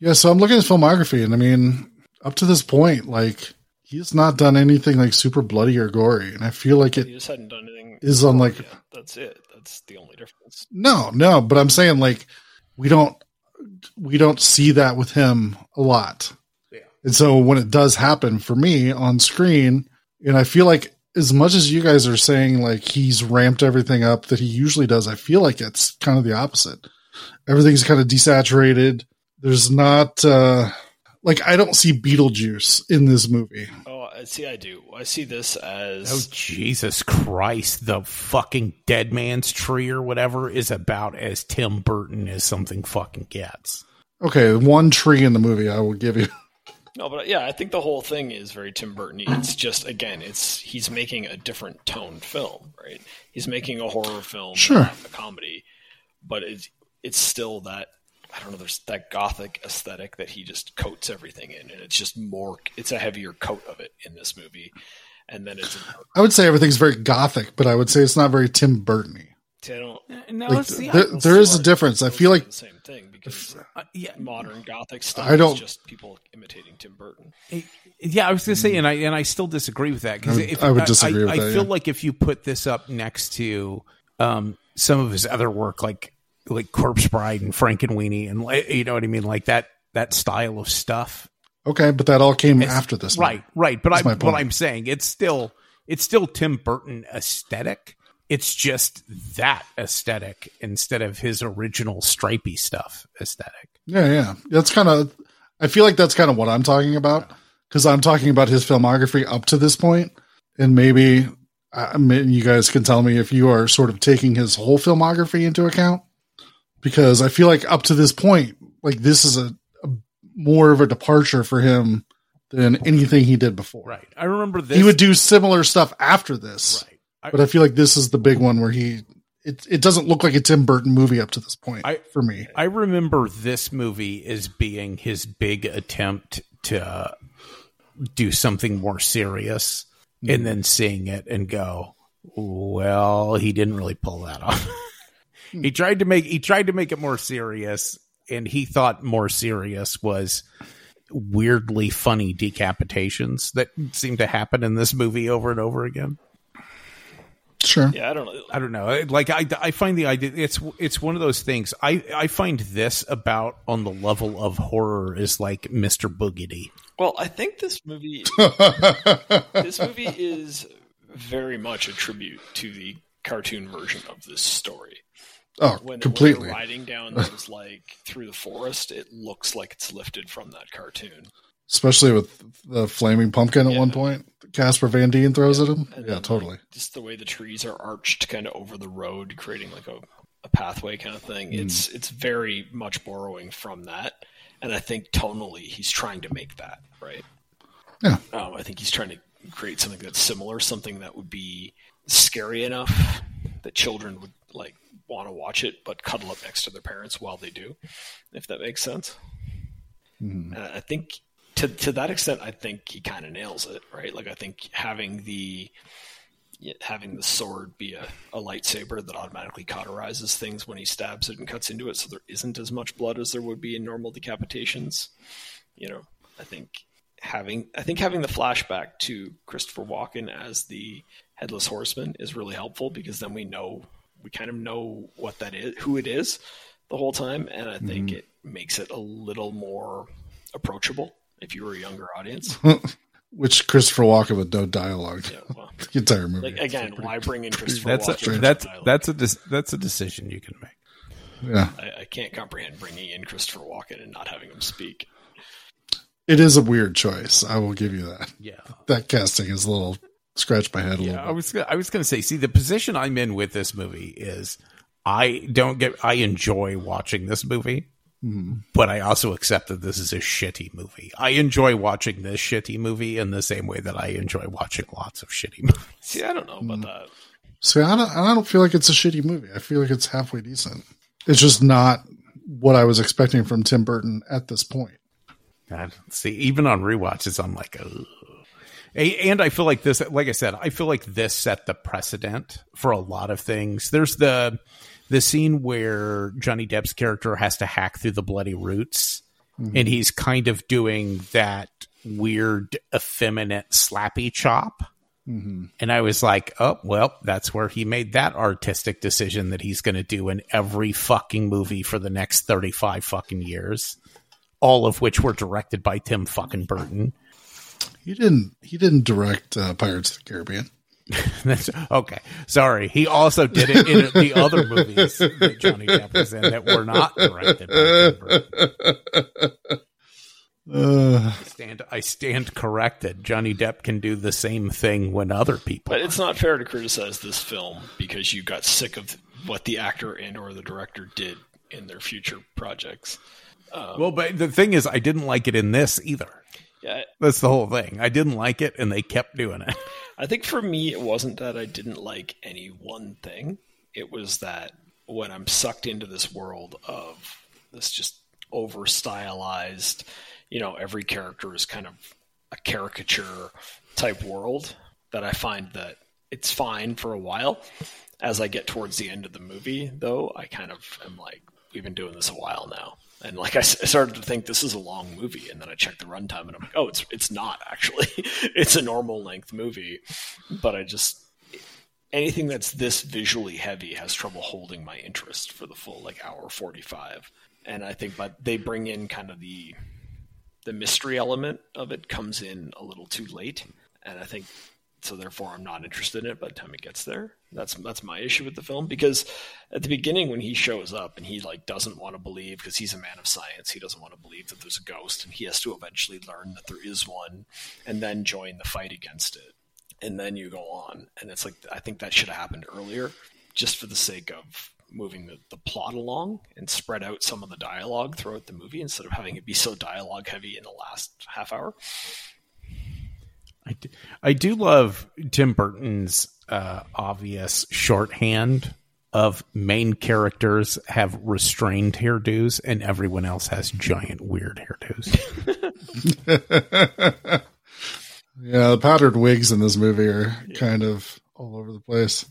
Yeah, so I'm looking at his filmography, and I mean, up to this point, like he's not done anything like super bloody or gory, and I feel like He it just hadn't done anything. is on like Yeah, that's it. That's the only difference. no, no, but I'm saying like we don't we don't see that with him a lot, and so when it does happen for me on screen, and I feel like as much as you guys are saying like he's ramped everything up that he usually does, I feel like it's kind of the opposite. Everything's kind of desaturated. There's not uh like I don't see Beetlejuice in this movie. Oh, I see. I do. I see this as Oh Jesus Christ! The fucking Dead Man's Tree or whatever is about as Tim Burton as something fucking gets. Okay, one tree in the movie I will give you. No, but yeah, I think the whole thing is very Tim Burton. It's just again, it's he's making a different toned film, right? He's making a horror film, Sure. a comedy, but it's it's still that I don't know. There's that gothic aesthetic that he just coats everything in, and it's just more. It's a heavier coat of it in this movie, and then it's. I would say everything's very gothic, but I would say it's not very Tim Burton-y. I don't. No, Like, it's the- there, those there two is a difference. I feel like the same thing because uh, yeah, modern gothic stuff I don't- is just people imitating Tim Burton. Yeah, I was gonna say, and I and I still disagree with that because I would- I would disagree with I, that, feel yeah. like if you put this up next to um, some of his other work, like like Corpse Bride and Frankenweenie, and Weenie, and you know what I mean, like that that style of stuff. okay, but that all came It's- after this, right? Right, but I That's my but point. I'm saying it's still it's still Tim Burton aesthetic. It's just that aesthetic instead of his original stripy stuff aesthetic. Yeah, yeah. That's kind of. I feel like that's kind of what I'm talking about because I'm talking about his filmography up to this point, and maybe I mean, you guys can tell me if you are sort of taking his whole filmography into account because I feel like up to this point, like this is a, a more of a departure for him than anything he did before. Right. I remember this. He would do similar stuff after this, Right. I- but I feel like this is the big one where he. It, it doesn't look like a Tim Burton movie up to this point I- for me. I remember this movie as being his big attempt to do something more serious and mm. then seeing it and go, well, he didn't really pull that off. he tried to make he tried to make it more serious and he thought more serious was weirdly funny decapitations that seem to happen in this movie over and over again. Sure. Yeah, I don't know. I don't know. Like I, I find the idea it's it's one of those things. I I find this about on the level of horror is like Mr. Boogedy. Well, I think this movie this movie is very much a tribute to the cartoon version of this story. Oh, When, completely. when riding down those like through the forest, it looks like it's lifted from that cartoon. especially with the flaming pumpkin at Yeah. one point. Casper Van Dien throws at him. And Yeah, then, totally. like, just the way the trees are arched kind of over the road, creating like a, a pathway kind of thing. Mm. It's it's very much borrowing from that, and I think tonally he's trying to make that right. Yeah. Um, I think he's trying to create something that's similar, something that would be scary enough that children would like want to watch it, but cuddle up next to their parents while they do, if that makes sense. Mm-hmm. And I think to to that extent, I think he kind of nails it, right? Like I think having the having the sword be a, a lightsaber that automatically cauterizes things when he stabs it and cuts into it, so there isn't as much blood as there would be in normal decapitations. You know, I think having I think having the flashback to Christopher Walken as the headless horseman is really helpful because then we know we kind of know what that is, who it is, the whole time, and I think mm-hmm. it makes it a little more approachable if you were a younger audience. Which Christopher Walken with no dialogue. Yeah, well, The entire movie. like again, why bring in Christopher That's Walken? a, with that's dialogue? that's a dis- that's a decision you can make. yeah. I, I can't comprehend bringing in Christopher Walken and not having him speak. It is a weird choice. I will give you that. Yeah. That casting is a little scratch my head a Yeah, little I was gonna- I was going to say, see, the position I'm in with this movie is I don't get I enjoy watching this movie, mm-hmm. but I also accept that this is a shitty movie. I enjoy watching this shitty movie in the same way that I enjoy watching lots of shitty movies. See, I don't know about mm-hmm. that. See, I don't, I don't feel like it's a shitty movie. I feel like it's halfway decent. It's just not what I was expecting from Tim Burton at this point. God, see, even on rewatches, I'm like, Ugh. And I feel like this, like I said, I feel like this set the precedent for a lot of things. There's the the scene where Johnny Depp's character has to hack through the bloody roots, mm-hmm. and he's kind of doing that weird, effeminate slappy chop. Mm-hmm. And I was like, oh, well, that's where he made that artistic decision that he's going to do in every fucking movie for the next 35 fucking years, all of which were directed by Tim fucking Burton. He didn't. He didn't direct uh, Pirates of the Caribbean. That's okay. Sorry. He also did it in the other movies that Johnny Depp was in that were not directed by Tim Burton. Uh, I stand, I stand corrected. Johnny Depp can do the same thing when other people. But it's not fair to criticize this film because you got sick of what the actor and or the director did in their future projects. well, but the thing is, I didn't like it in this either. Yeah, That's the whole thing. I didn't like it, and they kept doing it. I think for me, it wasn't that I didn't like any one thing. It was that when I'm sucked into this world of this just over stylized, you know, every character is kind of a caricature type world, that I find that it's fine for a while. As I get towards the end of the movie, though, I kind of am like, we've been doing this a while now. And like I started to think this is a long movie, and then I checked the runtime, and I'm like, oh, it's it's not actually. it's a normal length movie, but I just anything that's this visually heavy has trouble holding my interest for the full like hour 45 and i think but they bring in kind of the the mystery element of it comes in a little too late and i think so therefore i'm not interested in it by the time it gets there. That's that's my issue with the film because at the beginning when he shows up and he like doesn't want to believe because he's a man of science he doesn't want to believe that there's a ghost and he has to eventually learn that there is one and then join the fight against it. And then you go on and it's like i think that should have happened earlier just for the sake of moving the, the plot along and spread out some of the dialogue throughout the movie instead of having it be so dialogue heavy in the last half hour I do, I do love Tim Burton's uh, obvious shorthand of main characters have restrained hairdos and everyone else has giant weird hairdos. yeah, the powdered wigs in this movie are kind of all over the place.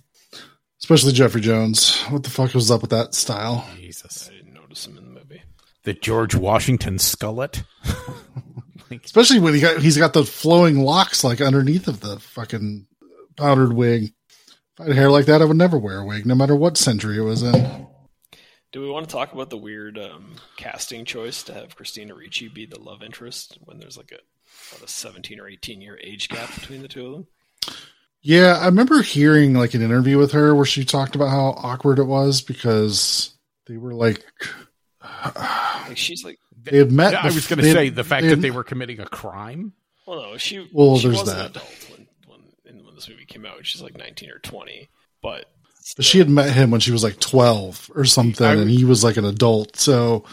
Especially Jeffrey Jones. What the fuck was up with that style? Jesus. i didn't notice him in the movie The George Washington skullet. Especially when he got he's got the flowing locks like underneath of the fucking powdered wig. If I had hair like that, I would never wear a wig, no matter what century it was in. do we want to talk about the weird um, casting choice to have christina ricci be the love interest when there's like a what, a 17 or 18 year age gap between the two of them Yeah, I remember hearing like an interview with her where she talked about how awkward it was because they were like like she's like they had met. Yeah, I was going to say the fact that had- they were committing a crime. Well, no, she. Well, she there's was that. an adult when when, when this movie came out. She's like nineteen or twenty, but But she had met him when she was like 12 or something, I- and he was like an adult. So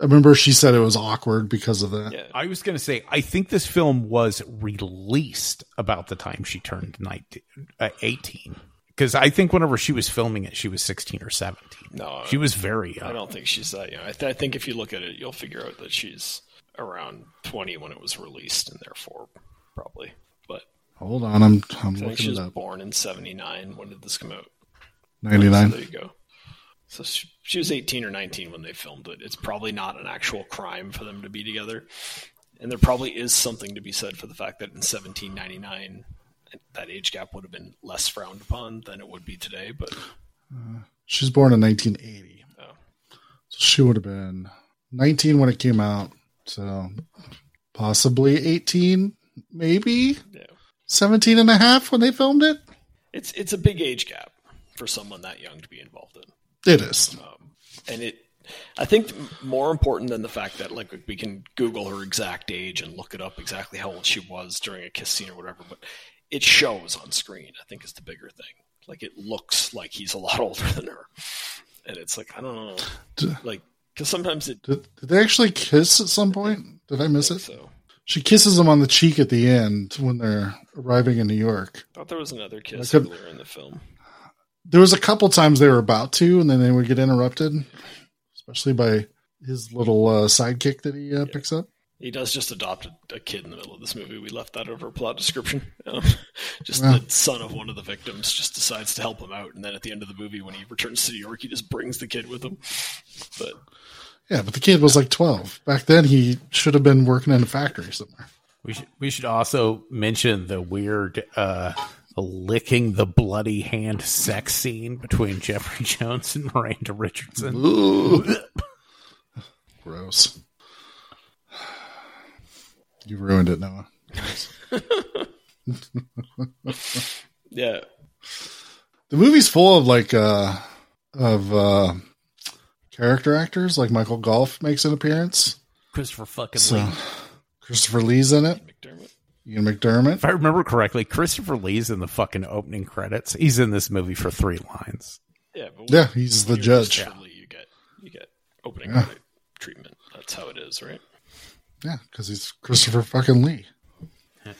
I remember she said it was awkward because of that. yeah, I was going to say, I think this film was released about the time she turned 19, uh, 18. Because I think whenever she was filming it, she was 16 or 17. no, She was very I don't think she's that young. I, th- I think if you look at it, you'll figure out that she's around twenty when it was released, and therefore probably. But Hold on, I'm I'm I think she was it up. born in seventy nine. When did this come out? So 99. there you go. So she, she was 18 or 19 when they filmed it. It's probably not an actual crime for them to be together. And there probably is something to be said for the fact that in 1799, that age gap would have been less frowned upon than it would be today. But uh, She's born in 1980. Oh. So she would have been 19 when it came out. So possibly 18, maybe yeah, 17 and a half when they filmed it. it's it's a big age gap for someone that young to be involved in. It is. Um, and it i think more important than the fact that like we can google her exact age and look it up exactly how old she was during a kiss scene or whatever but it shows on screen i think is the bigger thing like it looks like he's a lot older than her and it's like i don't know like because sometimes it. Did, did they actually kiss at some point? Did I miss it? So She kisses him on the cheek at the end when they're arriving in New York. I thought there was another kiss earlier in the film. There was a couple times they were about to, and then they would get interrupted, especially by his little uh, sidekick that he uh, picks up. He does just adopt a, a kid in the middle of this movie. We left that over plot description. Um, just Yeah. the son of one of the victims just decides to help him out, and then at the end of the movie, when he returns to New York, he just brings the kid with him. But Yeah, but the kid was like 12. Back then, he should have been working in a factory somewhere. We should we should also mention the weird uh licking the bloody hand sex scene between Jeffrey Jones and Miranda Richardson. Ooh. Gross. You ruined it, Noah. yeah, The movie's full of like uh of uh character actors. Like Michael Gough makes an appearance. Christopher fucking So Lee. Christopher Lee's in it. McDiarmid. Ian McDiarmid. If I remember correctly, Christopher Lee's in the fucking opening credits. He's in this movie for three lines. Yeah, but Yeah, he's the judge. Christopher Lee, you get you get opening Yeah. credit treatment. That's how it is, right? Yeah, because he's Christopher fucking Lee.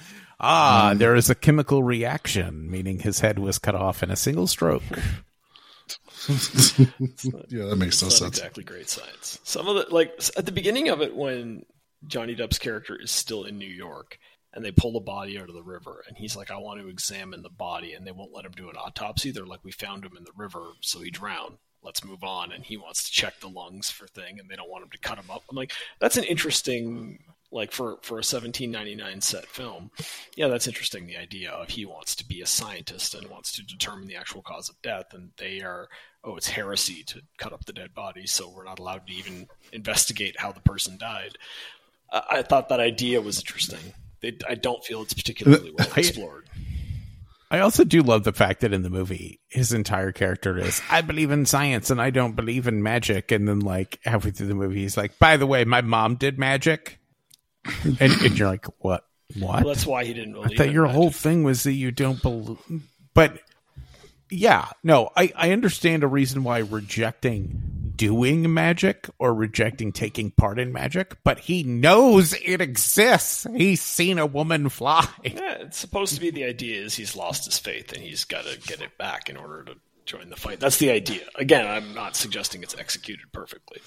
Ah, there is a chemical reaction, meaning his head was cut off in a single stroke. yeah, that makes no not sense. exactly great science. Some of the like at the beginning of it when Johnny Depp's character is still in New York and they pull the body out of the river and he's like, I want to examine the body and they won't let him do an autopsy. They're like, We found him in the river, so he drowned. Let's move on. And he wants to check the lungs for thing and they don't want him to cut him up. I'm like, that's an interesting like for for a 1799 set film yeah that's interesting the idea of he wants to be a scientist and wants to determine the actual cause of death and they are oh it's heresy to cut up the dead body so we're not allowed to even investigate how the person died i, I thought that idea was interesting they, i don't feel it's particularly well explored I also do love the fact that in the movie, his entire character is, I believe in science and I don't believe in magic. And then, like, halfway through the movie, he's like, by the way, my mom did magic. and, and you're like, what? What? well, that's why he didn't I believe thought your magic. whole thing was that you don't believe. But yeah, no, I, I understand a reason why rejecting doing magic or rejecting taking part in magic, but he knows it exists. He's seen a woman fly. Yeah, it's supposed to be the idea is he's lost his faith and he's got to get it back in order to join the fight. That's the idea. Again, I'm not suggesting it's executed perfectly.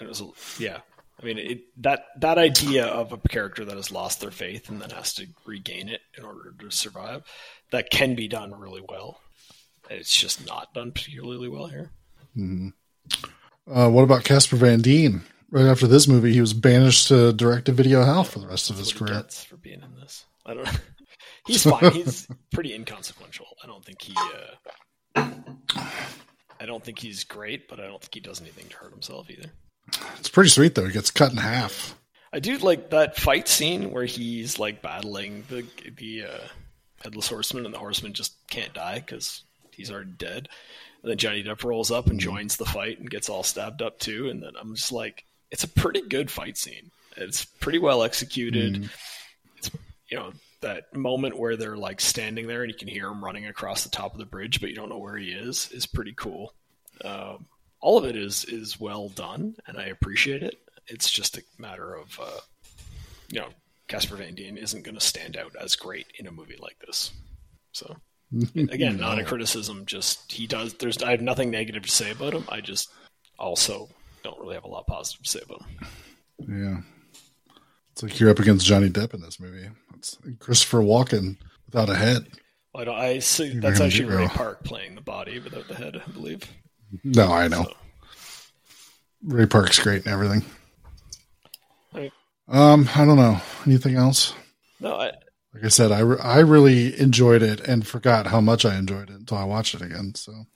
It was, yeah. I mean, it, that that idea of a character that has lost their faith and then has to regain it in order to survive, that can be done really well. It's just not done particularly well here. Uh, what about Casper Van Dien? Right after this movie, he was banished to direct-to-video hell for the rest of his That's what he career. for being in this. I don't know. He's fine. He's pretty inconsequential. I don't think he. Uh, I don't think he's great, but I don't think he does anything to hurt himself either. It's pretty sweet though. He gets cut in half. I do like that fight scene where he's like battling the the uh, headless horseman, and the horseman just can't die because he's already dead. And then Johnny Depp rolls up and joins the fight and gets all stabbed up too. And then I'm just like, it's a pretty good fight scene. It's pretty well executed. It's you know that moment where they're like standing there and you can hear him running across the top of the bridge, but you don't know where he is. Is pretty cool. Um, all of it is is well done, and I appreciate it. It's just a matter of uh, you know Casper Van Dien isn't going to stand out as great in a movie like this. So again, not a criticism. Just he does. There's I have nothing negative to say about him. I just also don't really have a lot positive to say about him. Yeah. It's like you're up against Johnny Depp in this movie. It's Christopher Walken without a head. I, don't, I see that's actually Ray Park playing the body without the head, I believe. No, I know. So, Ray Park's great and everything. I- Um, I don't know. Anything else? no, I, Like I said, I, re- I really enjoyed it and forgot how much I enjoyed it until I watched it again. So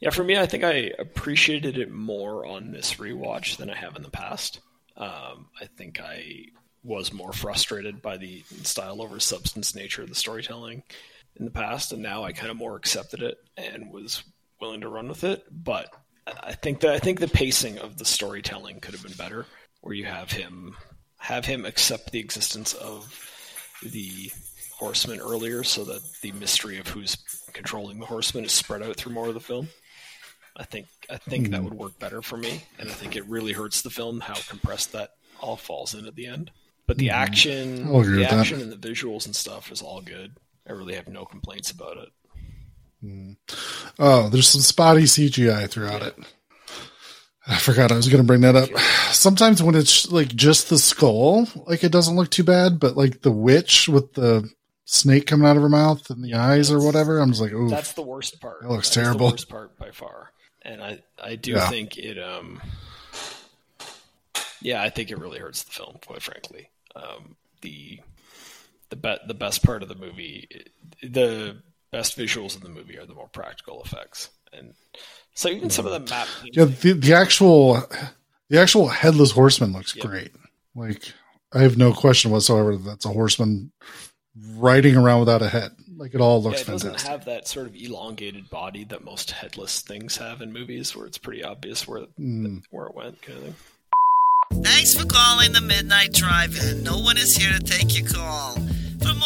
Yeah, for me, I think I appreciated it more on this rewatch than I have in the past. Um, I think I was more frustrated by the style over substance nature of the storytelling in the past, and now I kind of more accepted it and was willing to run with it. But I think that I think the pacing of the storytelling could have been better, where you have him have him accept the existence of the horsemen earlier, so that the mystery of who's controlling the horsemen is spread out through more of the film I think I think that hmm. would work better for me, and I think it really hurts the film how compressed that all falls in at the end. But the hmm. action, the with that. action and the visuals and stuff is all good. I really have no complaints about it. Hmm. Oh, there's some spotty CGI throughout it. I forgot I was going to bring that up. Sometimes when it's like just the skull, like it doesn't look too bad, but like the witch with the snake coming out of her mouth and the eyes or whatever, I'm just like, ooh, That's the worst part. That looks That terrible. The worst part by far, and I I do Yeah. think it. um Yeah, I think it really hurts the film. Quite frankly, um, the the be- the best part of the movie, the best visuals in the movie are the more practical effects, and so even some of the map. yeah, the, the actual, the actual headless horseman looks great. Like I have no question whatsoever that that's a horseman riding around without a head. Like it all looks Yeah, looks it doesn't have that sort of elongated body that most headless things have in movies, where it's pretty obvious where Hmm. where it went, kind of thing. Thanks for calling the Midnight Drive-In. No one is here to take your call.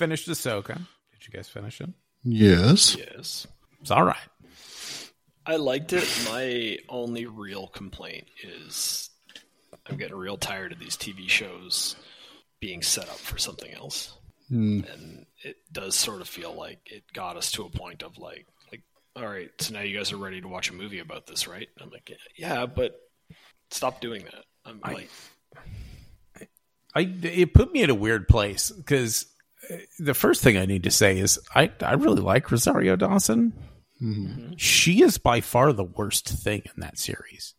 finished Ahsoka. Did you guys finish it? Yes. Yes. It's all right. I liked it. My only real complaint is I'm getting real tired of these TV shows being set up for something else. Hmm. And it does sort of feel like it got us to a point of like, like, all right, so now you guys are ready to watch a movie about this, right? And I'm like, yeah, but stop doing that. I'm like, I it put me in a weird place because the first thing I need to say is I I really like Rosario Dawson. She is by far the worst thing in that series.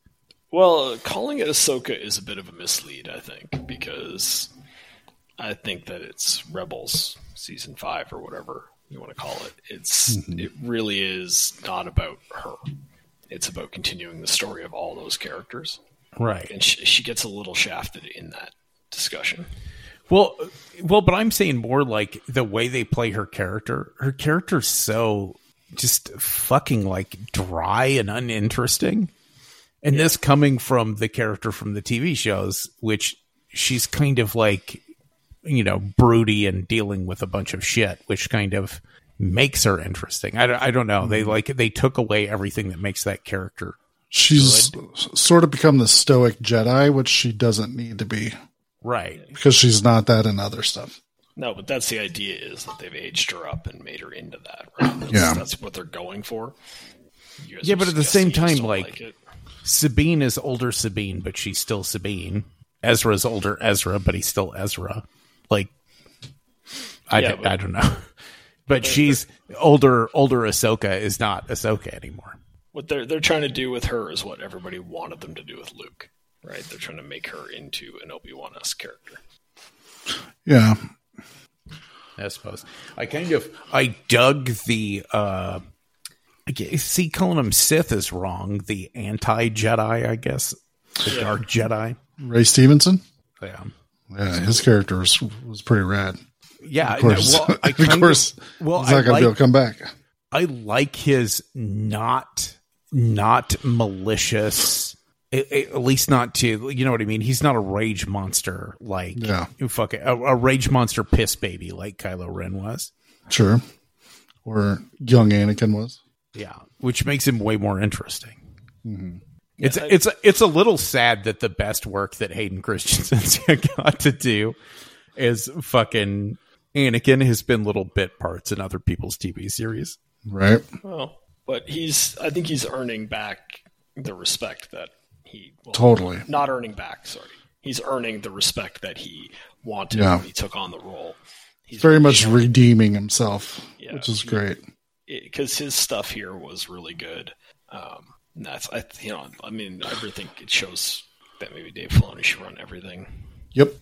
Well, calling it Ahsoka is a bit of a mislead, I think, because I think that it's Rebels season five or whatever you want to call it. It's mm-hmm. it really is not about her. It's about continuing the story of all those characters, Right. and she, she gets a little shafted in that discussion. Well, well, but I'm saying more like the way they play her character. Her character's so just fucking like dry and uninteresting. And this coming from the character from the TV shows, which she's kind of like, you know, broody and dealing with a bunch of shit, which kind of makes her interesting. I, don't- I don't know. They mm-hmm. like they took away everything that makes that character. She's sort of become the stoic Jedi, which she doesn't need to be Right. because she's not that in other stuff. No, but that's the idea is that they've aged her up and made her into that. Right? That's, Yeah. that's what they're going for. Yeah, but at the same time, don't like- Sabine is older Sabine, but she's still Sabine. Ezra's older Ezra, but he's still Ezra. Like, I, Yeah, don't- but- I don't know. But she's older. Older Ahsoka is not Ahsoka anymore. what they're they're trying to do with her is what everybody wanted them to do with Luke, right? They're trying to make her into an Obi Wan esque character. Yeah. I suppose. I kind of I dug the. uh I guess, see, calling him Sith is wrong. The anti Jedi, I guess, the Dark Jedi. Ray Stevenson. Yeah. Yeah, his character was, was pretty rad. Yeah, Of course, no, well, I of kind course, well, he's not I going to like- be able to come back. I like his not not malicious. A- a- At least not to you know what I mean. He's not a rage monster like Yeah. fuck it, a, a rage monster piss baby like Kylo Ren was. Sure. Or young Anakin was. Yeah, which makes him way more interesting. Mm-hmm. It's it's it's a little sad that the best work that Hayden Christensen's got to do is fucking Anakin has been little bit parts in other people's TV series. Right. Well, but he's I think he's earning back the respect that he well, Totally. not earning back. Sorry, he's earning the respect that he wanted Yeah. when he took on the role. He's Very really much shown- redeeming himself, Yeah, which is he- great. because his stuff here was really good. Um, that's I you know I mean I really think it shows that maybe Dave Filoni should run everything. Yep.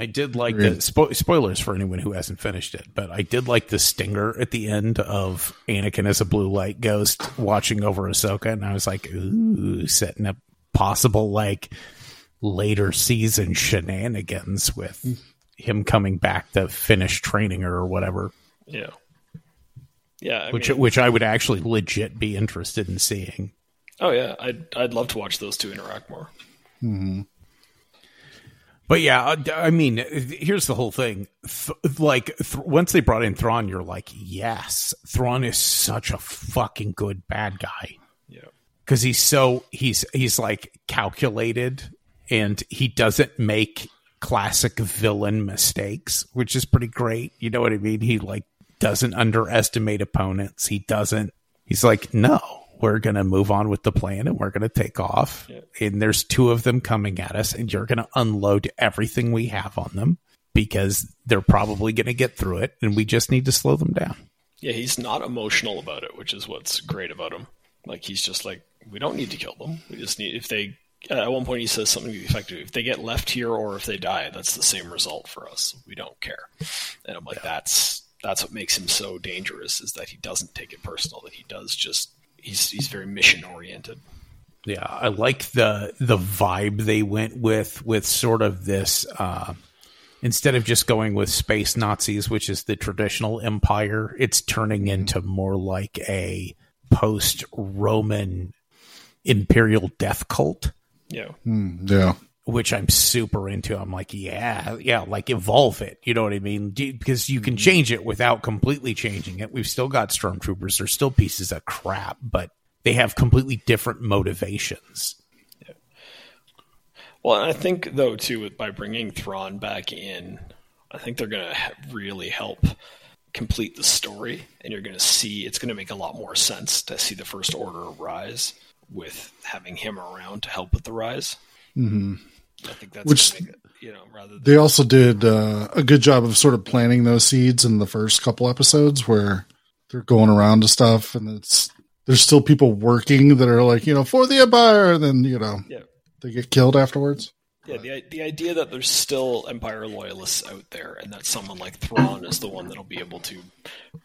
I did like the spo- spoilers for anyone who hasn't finished it, but I did like the stinger at the end of Anakin as a blue light ghost watching over Ahsoka, and I was like, ooh, setting up possible like later season shenanigans with hmm. him coming back to finish training her or whatever. Yeah. Yeah. I which mean- which I would actually legit be interested in seeing. oh yeah, I'd I'd love to watch those two interact more. Mm-hmm. But yeah, I I mean, here's the whole thing. Th- like, th- once they brought in Thrawn, you're like, yes, Thrawn is such a fucking good bad guy Yeah. Because he's so he's he's like calculated and he doesn't make classic villain mistakes, which is pretty great. You know what I mean? He like doesn't underestimate opponents. He doesn't. He's like, no, we're gonna move on with the plan and we're gonna take off. And there's two of them coming at us, and you're gonna unload everything we have on them because they're probably gonna get through it, and we just need to slow them down. Yeah, he's not emotional about it, which is what's great about him. Like he's just like, we don't need to kill them. We just need if they. At one point, he says something to the effect of, "If they get left here or if they die, that's the same result for us. We don't care." And I'm like, that's that's what makes him so dangerous is that he doesn't take it personal. That he does just he's he's very mission oriented. Yeah, I like the the vibe they went with with sort of this uh instead of just going with space Nazis, which is the traditional empire, it's turning into more like a post Roman imperial death cult, Yeah, hmm, Yeah. which I'm super into. I'm like, yeah, yeah, like evolve it. You know what I mean? Do- Because you can change it without completely changing it. We've still got stormtroopers. They're still pieces of crap, but they have completely different motivations. Well, I think though too, with by bringing Thrawn back in, I think they're going to really help complete the story, and you're going to see it's going to make a lot more sense to see the First Order rise with having him around to help with the rise. Mm-hmm. I think that's Which- make it, you know rather than They also did uh, a good job of sort of planting those seeds in the first couple episodes where they're going around to stuff and it's there's still people working that are like, you know, for the Empire and then, you know, yeah. they get killed afterwards. Yeah, the the idea that there's still Empire loyalists out there, and that someone like Thrawn is the one that'll be able to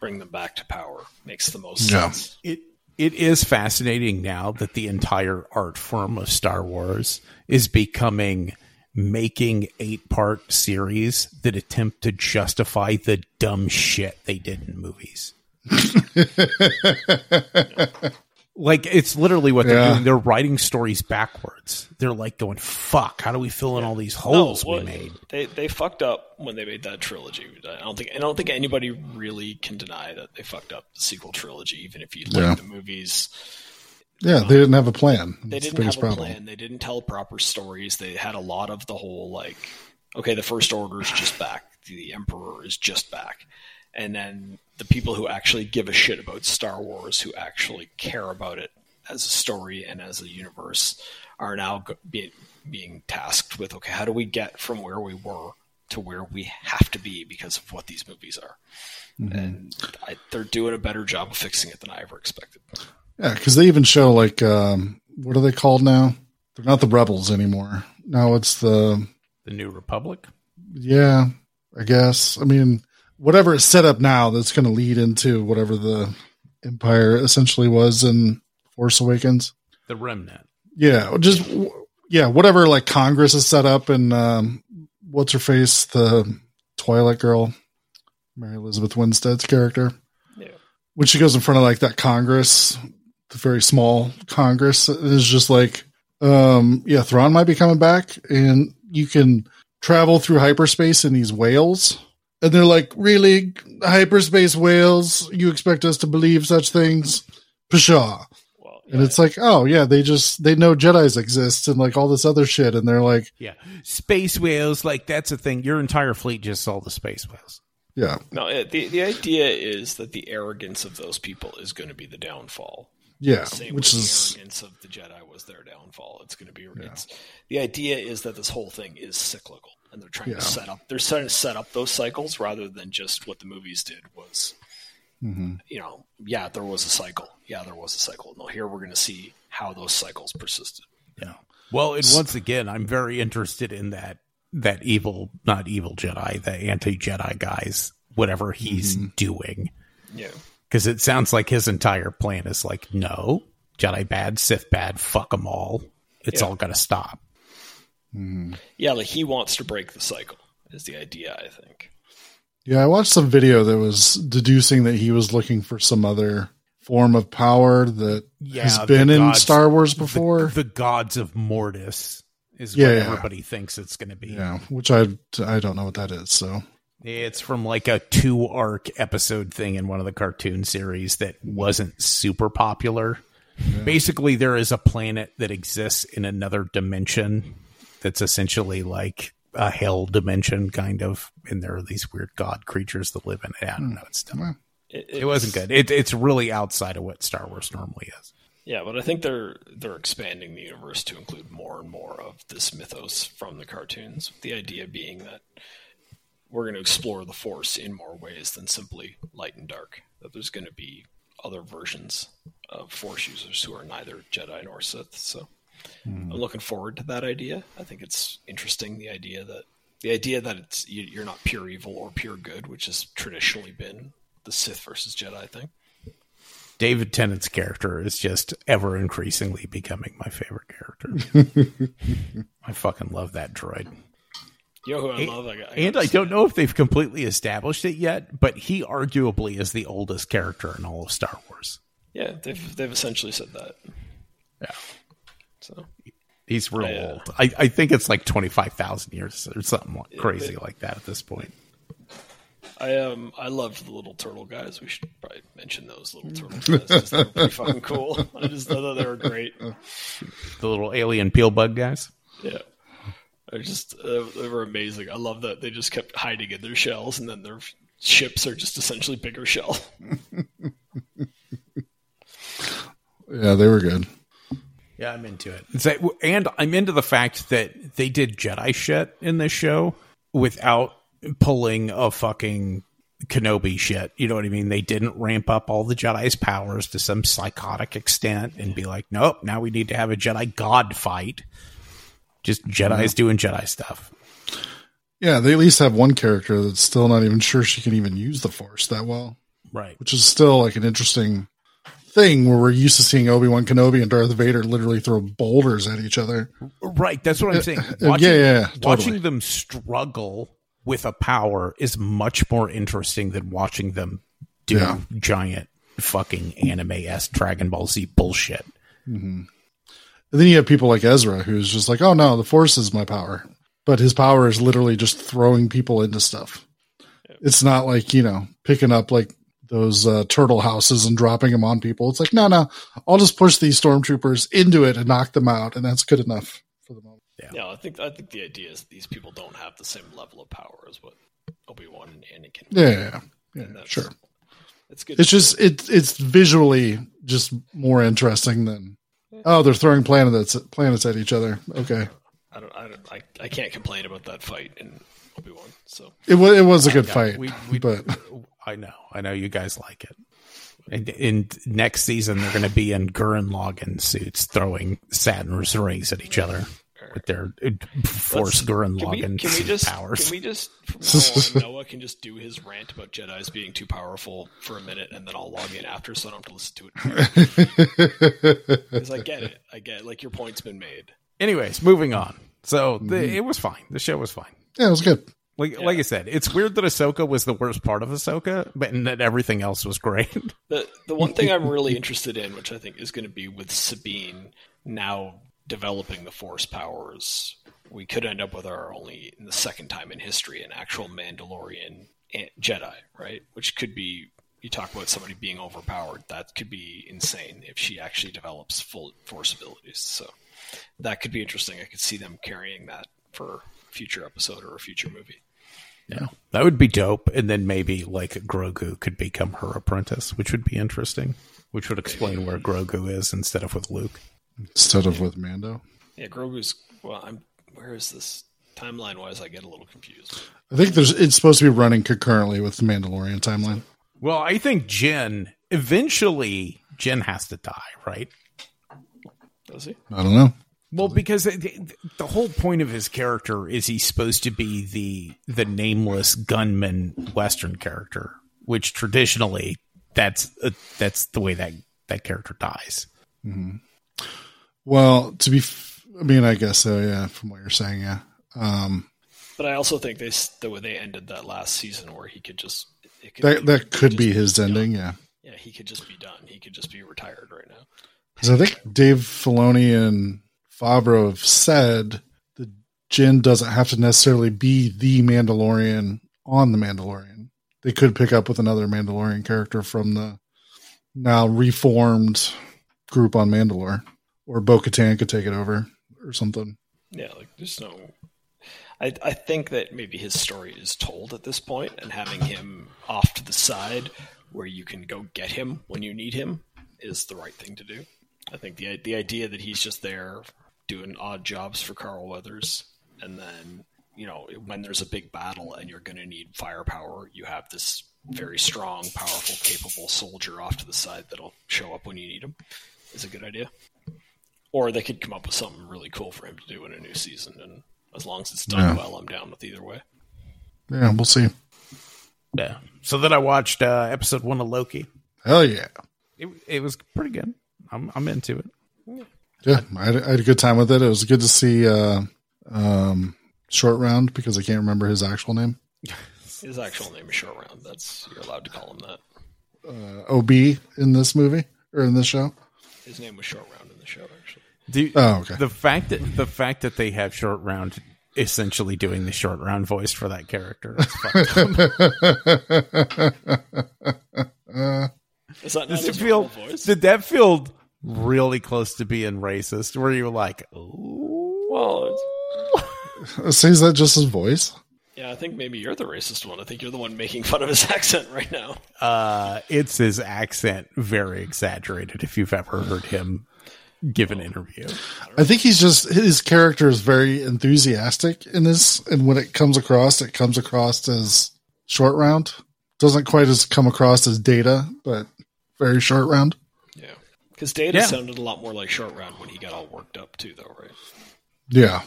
bring them back to power makes the most Yeah. sense. It it is fascinating now that the entire art form of Star Wars is becoming making eight part series that attempt to justify the dumb shit they did in movies. like it's literally what they're Yeah. doing. They're writing stories backwards. They're like going, "Fuck! How do we fill in all these holes well, we made?" They they fucked up when they made that trilogy. I don't think I don't think anybody really can deny that they fucked up the sequel trilogy. Even if you like Yeah. the movies, Yeah, they didn't have a plan. they That's the didn't biggest have a problem. plan. They didn't tell proper stories. They had a lot of the whole like, okay, the First Order is just back. The Emperor is just back. And then the people who actually give a shit about Star Wars, who actually care about it as a story and as a universe, are now go- being being tasked with okay, how do we get from where we were to where we have to be because of what these movies are? And I, they're doing a better job of fixing it than I ever expected. Yeah, because they even show like um, what are they called now? They're not the rebels anymore. Now it's the The New Republic. yeah, I guess. I mean, whatever is set up now that's going to lead into whatever the empire essentially was in Force Awakens. The Remnant. Yeah, just yeah, whatever like Congress is set up and um, what's her face, the Twilight girl, Mary Elizabeth Winstead's character. Yeah. When she goes in front of like that Congress, the very small Congress, is just like, um, yeah, Thrawn might be coming back, and you can travel through hyperspace in these whales. And they're like, really, hyperspace whales? You expect us to believe such things? Pshaw. Well, And yeah. it's like, oh yeah, they just they know Jedi's exist and like all this other shit, and they're like, Yeah, space whales. Like that's a thing. Your entire fleet just saw the space whales. yeah, No, the the idea is that the arrogance of those people is going to be the downfall. yeah, Same which with is the arrogance of the Jedi was their downfall. It's going to be. It's, the idea is that this whole thing is cyclical, and they're trying Yeah. to set up. They're trying to set up those cycles rather than just what the movies did was. Mm-hmm. You know, yeah, there was a cycle. Yeah, there was a cycle. No, here we're going to see how those cycles persisted. Yeah. Well, and once again, I'm very interested in that that evil, not evil Jedi, the anti Jedi guys, whatever he's Mm-hmm. doing. Yeah. Because it sounds like his entire plan is like, no, Jedi bad, Sith bad, fuck them all. It's Yeah. all going to stop. Mm-hmm. Yeah, like he wants to break the cycle is the idea, I think. Yeah, I watched some video that was deducing that he was looking for some other form of power that Yeah, has the been in Star Wars The- before. The, gods of Mortis is Yeah, what yeah. everybody thinks it's going to be. yeah, which I I don't know what that is. So It's from like a two arc episode thing in one of the cartoon series that wasn't super popular. Basically, there is a planet that exists in another dimension that's essentially like a hell dimension, kind of. And there are these weird god creatures that live in it. I don't hmm. know. It's dumb. It, It wasn't good. It, it's really outside of what Star Wars normally is. Yeah, but I think they're they're expanding the universe to include more and more of this mythos from the cartoons. The idea being that we're going to explore the Force in more ways than simply light and dark. That there's going to be other versions of Force users who are neither Jedi nor Sith. So I'm mm. looking forward to that idea. I think it's interesting the idea that the idea that it's you- you're not pure evil or pure good, which has traditionally been the Sith versus Jedi thing. David Tennant's character is just ever increasingly becoming my favorite character. I fucking love that droid. You know who I love? I, got- And I don't know if they've completely established it yet, but he arguably is the oldest character in all of Star Wars. Yeah, they've they've essentially said that. Yeah. So He's real I, uh, old. I, I think it's like 25,000 years or something like crazy like that at this point. I um I loved the little turtle guys. We should probably mention those little turtle guys. 'cause They're pretty fucking cool. I just thought they were great. The little alien peel bug guys. Yeah, I just uh, they were amazing. I love that they just kept hiding in their shells, and then their ships are just essentially bigger shell. yeah, they were good. Yeah, I'm into it. It's and I'm into the fact that they did Jedi shit in this show without pulling a fucking Kenobi shit. You know what I mean? They didn't ramp up all the Jedi's powers to some psychotic extent and be like, nope, now we need to have a Jedi God fight. Just Jedi's doing Jedi stuff. Yeah, they at least have one character that's still not even sure she can even use the Force that well, Right. which is still like an interesting thing where we're used to seeing Obi Wan Kenobi and Darth Vader literally throw boulders at each other. Right. That's what I'm uh, saying. Uh, yeah, Watching, yeah, yeah, totally. watching them struggle with a power is much more interesting than watching them do Yeah. giant fucking anime s Dragon Ball Z bullshit. Mm-hmm. And then you have people like Ezra, who's just like, "Oh no, the Force is my power," but his power is literally just throwing people into stuff. It's not like you know picking up like those uh, turtle houses and dropping them on people. It's like, no, no, I'll just push these stormtroopers into it and knock them out, and that's good enough for the moment. Yeah, no, I think I think the idea is these people don't have the same level of power as what Obi Wan and Anakin. Yeah, yeah, yeah. yeah And that's- sure. It's good. It's just it it's visually just more interesting than oh they're throwing planets planets at each other. Okay, I don't. I don't. I, I can't complain about that fight in Obi Wan. So it was it was a good Yeah, fight, we- we- but I know. I know you guys like it. And in next season, they're going to be in Gurren Lagann suits throwing Saturn's rings at each other with their uh, Force Gurren can we, Lagann can we just powers. can we just from now on, Noah can just do his rant about Jedi's being too powerful for a minute, and then I'll log in after, so I don't have to listen to it. Because I get it. I get it. like your point's been made. Anyways, moving on. So the, Mm-hmm. it was fine. The show was fine. yeah, it was good. Like like I said, it's weird that Ahsoka was the worst part of Ahsoka, but and that everything else was great. The the one thing I'm really interested in, which I think is going to be with Sabine now developing the Force powers, we could end up with our only in the second time in history an actual Mandalorian eh, Jedi, right? Which could be you talk about somebody being overpowered. That could be insane if she actually develops full Force abilities. So that could be interesting. I could see them carrying that for a future episode or a future movie. Yeah, that would be dope. And then maybe like Grogu could become her apprentice, which would be interesting. Which would explain where Grogu is instead of with Luke. Instead of with Mando, Yeah, Grogu's. Well, I'm. Where is this timeline wise? I get a little confused. I think there's it's supposed to be running concurrently with the Mandalorian timeline. Well, I think Jen eventually Jen has to die, right? Does he? I don't know. Well, because the, the whole point of his character is he's supposed to be the the nameless gunman Western character, which traditionally that's uh, that's the way that that character dies. Well, to be, f- I mean, I guess so. Yeah, from what you're saying, yeah. Um, But I also think they the way they ended that last season, where he could just it could that that could just be his done. ending. Yeah, Yeah, he could just be done. He could just be retired right now. because I think Dave Filoni and Favreau said the Jin doesn't have to necessarily be the Mandalorian on the Mandalorian. They could pick up with another Mandalorian character from the now reformed group on Mandalore, or Bo Katan could take it over or something. Yeah, like there's no. I I think that maybe his story is told at this point, and having him off to the side where you can go get him when you need him is the right thing to do. I think the the idea that he's just there doing odd jobs for Carl Weathers, and then you know when there's a big battle and you're going to need firepower, you have this very strong, powerful, capable soldier off to the side that'll show up when you need him. Is a good idea. Or they could come up with something really cool for him to do in a new season, and as long as it's done Yeah. well, I'm down with either way. Yeah, we'll see. Yeah. So then I watched uh, episode one of Loki. Hell yeah. It it was pretty good. I'm I'm into it. Yeah, I had, I had a good time with it. It was good to see uh, um, Short Round because I can't remember his actual name. His actual name is Short Round. That's you're allowed to call him that. Uh, OB in this movie or in this show. His name was Short Round in the show, actually. Do you- Oh, okay. The fact that the fact that they have short round essentially doing the short round voice for that character. is fucked up. Is that not Does it his feel, normal voice? did that feel really close to being racist? Where you were like, Ooh. well, it's, Says that just his voice. yeah, I think maybe you're the racist one. I think you're the one making fun of his accent right now. uh, it's his accent very exaggerated. If you've ever heard him give an interview, I think he's just his character is very enthusiastic in this, and when it comes across, it comes across as Short Round. Doesn't quite as come across as Data, but very Short Round. Yeah, because Data Yeah. sounded a lot more like Short Round when he got all worked up too, though, right? Yeah,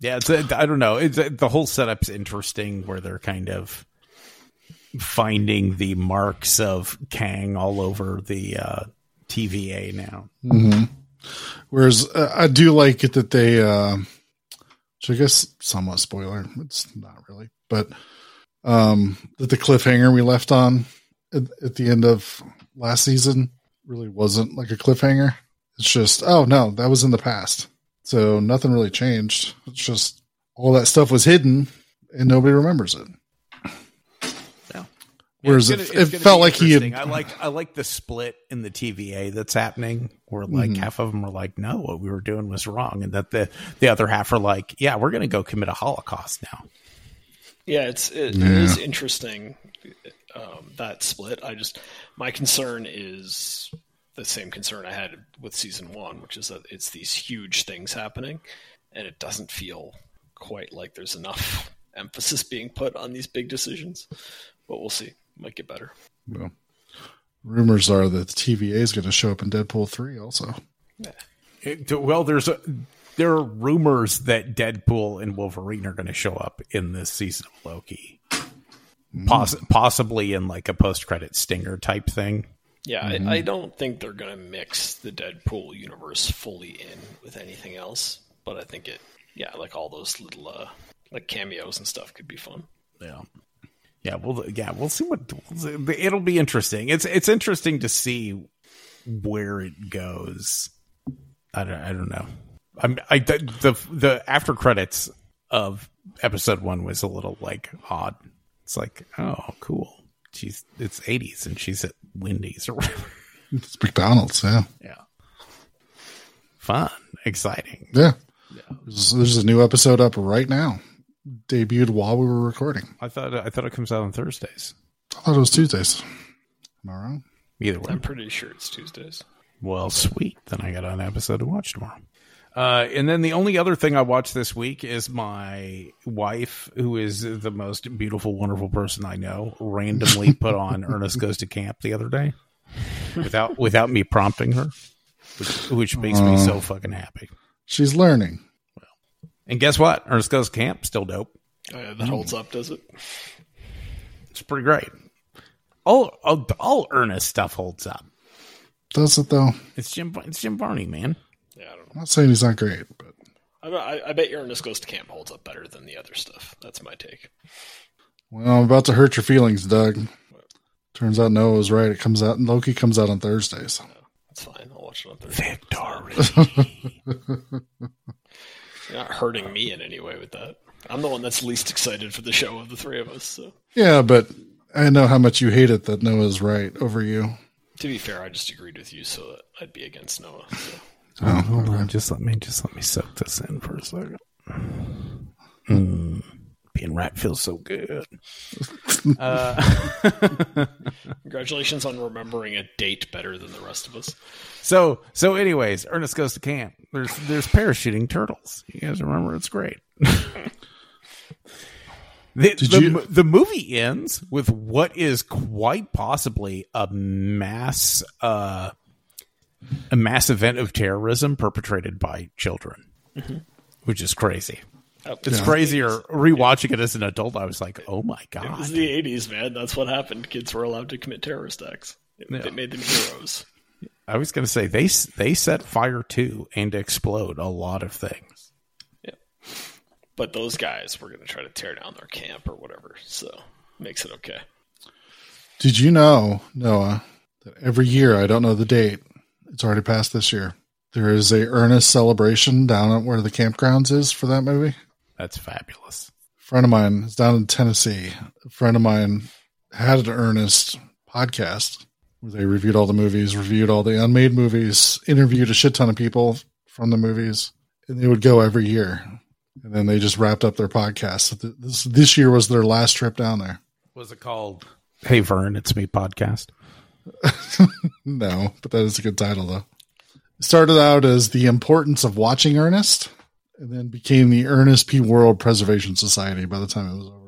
Yeah, it's a, I don't know. It's a, the whole setup's interesting, where they're kind of finding the marks of Kang all over the uh, TVA now. Whereas uh, I do like it that they, uh, which I guess somewhat spoiler. It's not really, but um, that the cliffhanger we left on at, at the end of last season really wasn't like a cliffhanger. It's just, oh no, that was in the past, so nothing really changed. It's just all that stuff was hidden and nobody remembers it. Yeah. Whereas it, gonna- it's it felt like he had. I like I like the split in the TVA that's happening, where like Mm-hmm. half of them are like, "No, what we were doing was wrong," and that the the other half are like, "Yeah, we're going to go commit a Holocaust now." Yeah, it's it, it is interesting um, that split. I just my concern is the same concern I had with season one, which is that it's these huge things happening, and it doesn't feel quite like there's enough emphasis being put on these big decisions. But we'll see. Might get better. well, rumors are that the TVA is going to show up in Deadpool three also. It- well, there's a, there are rumors that Deadpool and Wolverine are going to show up in this season of Loki, Poss- possibly in like a post credit stinger type thing. Yeah, I, I don't think they're going to mix the Deadpool universe fully in with anything else. But I think it, yeah, like all those little uh, like cameos and stuff could be fun. Yeah. Yeah, well, yeah, we'll see what it'll be interesting. It's it's interesting to see where it goes. I don't I don't know. I'm I the the, the after credits of episode one was a little like odd. It's like oh cool, she's it's 80s and she's at Wendy's or whatever. It's McDonald's, yeah. Yeah, fun, exciting. Yeah. There's, there's a new episode up right now. Debuted while we were recording. I thought I thought it comes out on Thursdays. I thought it was Tuesdays. Am I wrong? Either way, I'm pretty sure it's Tuesdays. Well, sweet. Then I got an episode to watch tomorrow. Uh, and then the only other thing I watched this week is my wife, who is the most beautiful, wonderful person I know, randomly put on Ernest Goes to Camp the other day without without me prompting her, which, which makes me so fucking happy. She's learning. And guess what? Ernest Goes to Camp still dope. Oh, yeah, that holds up, does it? It's pretty great. All all, all Ernest stuff holds up. Does it though? It's Jim. It's Jim Varney, man. Yeah, I don't know. I'm not saying he's not great, but I, I, I bet your Ernest Goes to Camp holds up better than the other stuff. That's my take. well, I'm about to hurt your feelings, Doug. Turns out Noah was right. It comes out Loki comes out on thursday Thursdays. That's fine. I'll watch it on Thursday. Victory. You're not hurting me in any way with that. I'm the one that's least excited for the show of the three of us. So Yeah, but I know how much you hate it that Noah's right over you. to be fair, I just agreed with you, so that I'd be against Noah. So. Oh, hold on. Just let me just let me soak this in for a second. Mm, being right feels so good. Uh, Congratulations on remembering a date better than the rest of us. so so, anyways, Ernest goes to camp. There's there's parachuting turtles. You guys remember? It's great. The, the, you- the movie ends with what is quite possibly a mass uh, a mass event of terrorism perpetrated by children, mm-hmm. which is crazy. Oh, It's crazier rewatching it as an adult. I was like, "Oh my god!" It was the 80s, man. That's what happened. Kids were allowed to commit terrorist acts. It, Yeah. it made them heroes. I was going to say they they set fire to and explode a lot of things. But those guys were going to try to tear down their camp or whatever, so makes it okay. Did you know, Noah, that every year, I don't know the date, it's already passed this year, there is a Ernest celebration down at where the campgrounds is for that movie? That's fabulous. A friend of mine is down in Tennessee. A friend of mine had an Ernest podcast where they reviewed all the movies, reviewed all the unmade movies, interviewed a shit ton of people from the movies, and they would go every year. And then they just wrapped up their podcast. This this year was their last trip down there. Was it called Hey Vern, it's me podcast? No, but that is a good title though. It started out as the importance of watching Ernest, and then became the Ernest P. Worrell Preservation Society by the time it was over.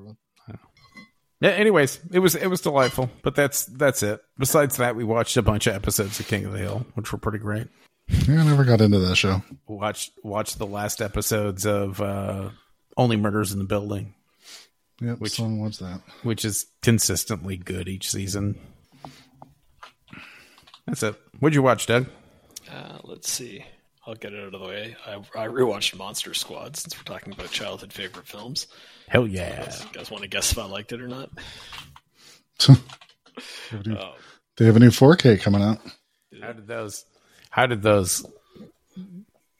Yeah. Anyways, it was it was delightful, but that's that's it. Besides that, we watched a bunch of episodes of King of the Hill, which were pretty great. Yeah, I never got into that show. Watched watched the last episodes of uh, Only Murders in the Building, Yep, Which- someone that. which is consistently good each season. That's it. What'd you watch, Doug? Uh, let's see. I'll get it out of the way. I, I rewatched Monster Squad since we're talking about childhood favorite films. Hell yeah! You guys want to guess if I liked it or not? They have a new- they have a new 4K coming out. How did those? How did those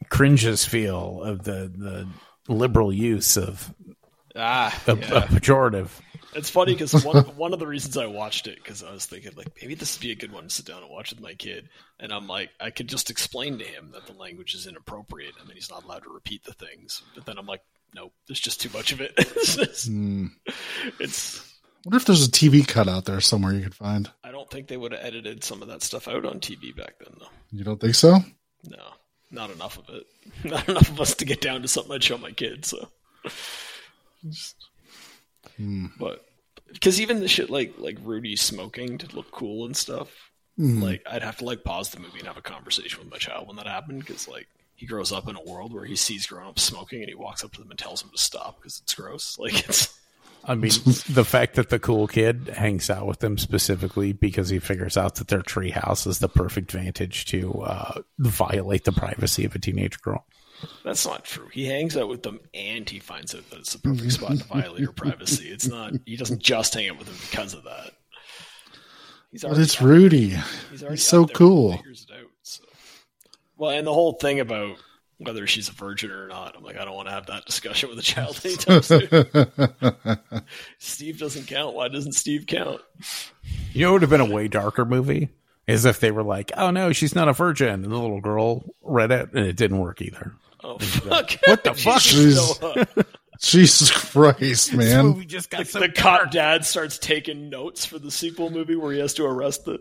cringes feel of the the liberal use of Ah, a, yeah. a pejorative? It's funny because one, one of the reasons I watched it because I was thinking like maybe this would be a good one to sit down and watch with my kid, and I'm like I could just explain to him that the language is inappropriate and then he's not allowed to repeat the things. But then I'm like, nope, there's just too much of it. it's, just- hmm. it's- I wonder if there's a TV cut out there somewhere you could find. I don't think they would have edited some of that stuff out on TV back then though. You don't think so? No, not enough of it. Not enough of us to get down to something I'd show my kids. So, but because even the shit like like Rudy smoking to look cool and stuff, like I'd have to like pause the movie and have a conversation with my child when that happened because like he grows up in a world where he sees grown ups smoking and he walks up to them and tells them to stop because it's gross. Like it's I mean, the fact that the cool kid hangs out with them specifically because he figures out that their treehouse is the perfect vantage to uh, violate the privacy of a teenage girl. That's not true. He hangs out with them and he finds out that it's the perfect spot to violate her privacy. It's not. He doesn't just hang out with them because of that. He's But already it's Rudy. He's, He's so cool. It out, so. Well, and the whole thing about whether she's a virgin or not, I'm like, I don't want to have that discussion with a child anytime soon. Steve doesn't count. Why doesn't Steve count? You know, it would have been a way darker movie is if they were like, "Oh no, she's not a virgin," and the little girl read it, and it didn't work either. Oh fuck! What the fuck? Jesus, Jesus Christ, man. just got the cop dad starts taking notes for the sequel movie where he has to arrest the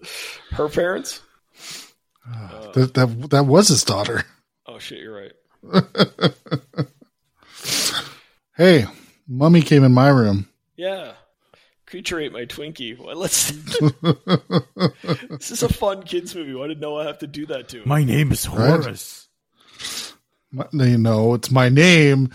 her parents. That, that, that was his daughter. Oh shit, you're right. Hey, mummy came in my room. Yeah. Creature ate my Twinkie. Well, let's. this is a fun kids movie. Why did Noah have to do that to him? My name is Horace. My, you know, it's my name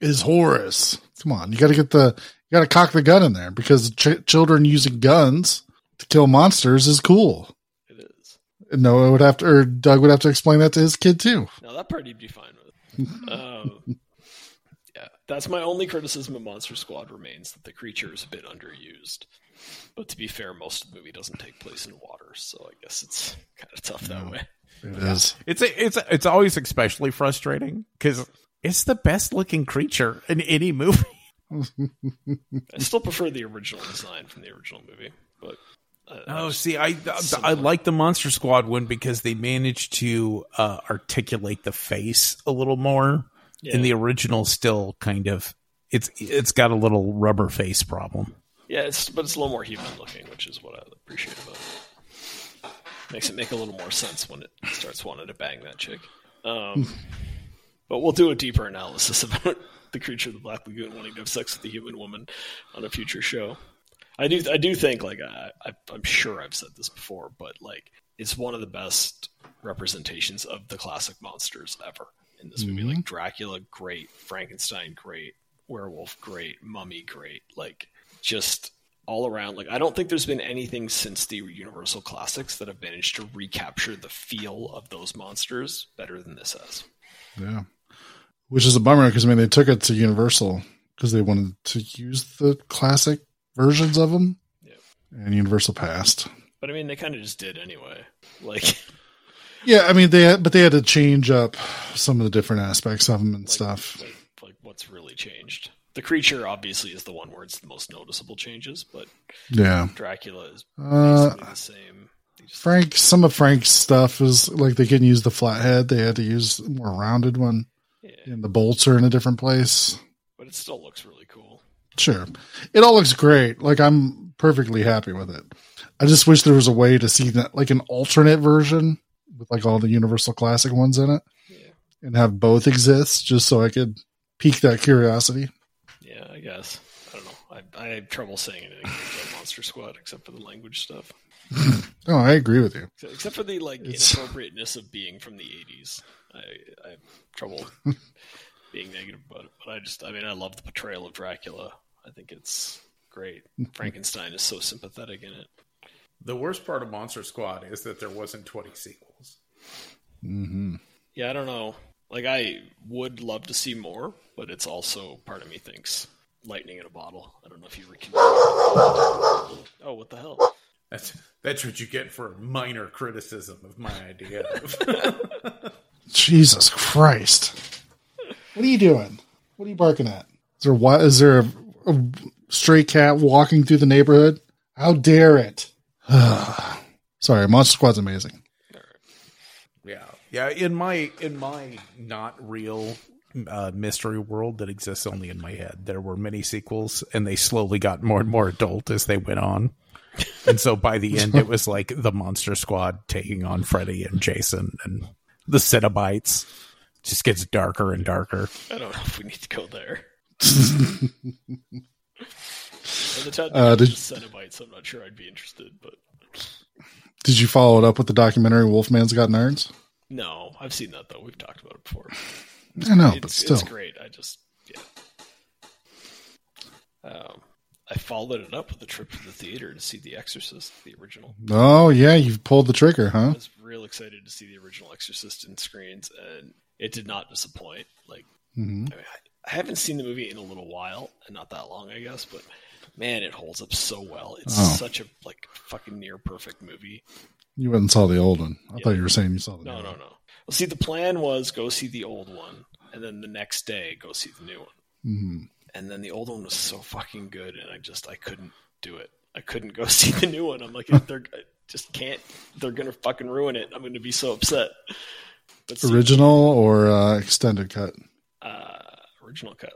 is Horace. Come on, you got to get the you got to cock the gun in there because ch- children using guns to kill monsters is cool. It is. No, Noah would have to, or Doug would have to explain that to his kid too. Now that part he'd be fine with. um, yeah, that's my only criticism of Monster Squad remains that the creature is a bit underused. But to be fair, most of the movie doesn't take place in water, so I guess it's kind of tough that way. It is. It's a, it's a, it's always especially frustrating because it's the best looking creature in any movie. I still prefer the original design from the original movie, but uh, Oh, see, I I like the Monster Squad one because they managed to uh, articulate the face a little more. Yeah. In the original, still kind of it's it's got a little rubber face problem. yeah, it's but it's a little more human looking, which is what I appreciate about it. Makes it make a little more sense when it starts wanting to bang that chick. Um, but we'll do a deeper analysis about the creature of the Black Lagoon wanting to have sex with the human woman on a future show. I do, I do think like I, I, I'm sure I've said this before, but like it's one of the best representations of the classic monsters ever in this movie. Like Dracula, great. Frankenstein, great. Werewolf, great. Mummy, great. Like just all around. Like I don't think there's been anything since the Universal classics that have managed to recapture the feel of those monsters better than this has. Yeah. Which is a bummer because I mean they took it to Universal because they wanted to use the classic versions of them, Yeah. and Universal passed. But I mean, they kind of just did anyway. Like, Yeah, I mean they had, but they had to change up some of the different aspects of them and stuff. like, like what's really changed? The creature obviously is the one where it's the most noticeable changes, but Yeah, Dracula is Uh, basically the same. Frank. Some of Frank's stuff is like they couldn't use the flathead; they had to use a more rounded one, yeah, and the bolts are in a different place. but it still looks really cool. Sure. It all looks great. Like I'm perfectly happy with it. I just wish there was a way to see that like an alternate version with like all the Universal Classic ones in it Yeah, and have both exist just so I could pique that curiosity. Yeah, I guess. I don't know. I, I have trouble saying anything about Monster Squad except for the language stuff. Oh, I agree with you. Except- Except for the like It's- inappropriateness of being from the '80s, I, I have trouble being negative about it. But I just, I mean, I love the portrayal of Dracula. I think it's great. Frankenstein is so sympathetic in it. The worst part of Monster Squad is that there wasn't twenty sequels. hmm Yeah, I don't know. Like, I would love to see more, but it's also part of me thinks lightning in a bottle. I don't know if you. Rec- oh, what the hell? That's that's what you get for a minor criticism of my idea. Jesus Christ. What are you doing? What are you barking at? Is there what is there a, a stray cat walking through the neighborhood? How dare it? Sorry, Monster Squad's amazing. Yeah, yeah. In my in my not real uh, mystery world that exists only in my head, there were many sequels, and they slowly got more and more adult as they went on. And so by the end, it was like the Monster Squad taking on Freddy and Jason and the Cenobites. Just gets darker and darker. I don't know if we need to go there. By the time Uh, did- did... Cenobites, I'm not sure I'd be interested, but Did you follow it up with the documentary Wolfman's Got Nerds? no, I've seen that though. We've talked about it before. I know, but still. it's great. I just yeah. Um, I followed it up with a trip to the theater to see The Exorcist, the original. Oh yeah, you've pulled the trigger, huh? I was real excited to see the original Exorcist in screens, and it did not disappoint. Like hmm I, mean, I, I haven't seen the movie in a little while, and not that long, I guess, but man, it holds up so well. It's Oh. such a like fucking near perfect movie. You went and saw the old one. I Yeah. thought you were saying you saw the No, no, one. no. Well, see, the plan was go see the old one, and then the next day go see the new one. Mhm. And then the old one was so fucking good, and I just I couldn't do it. I couldn't go see the new one. I'm like, they're I just can't. They're gonna fucking ruin it. I'm gonna be so upset. But see, Original or uh, extended cut? uh, original cut.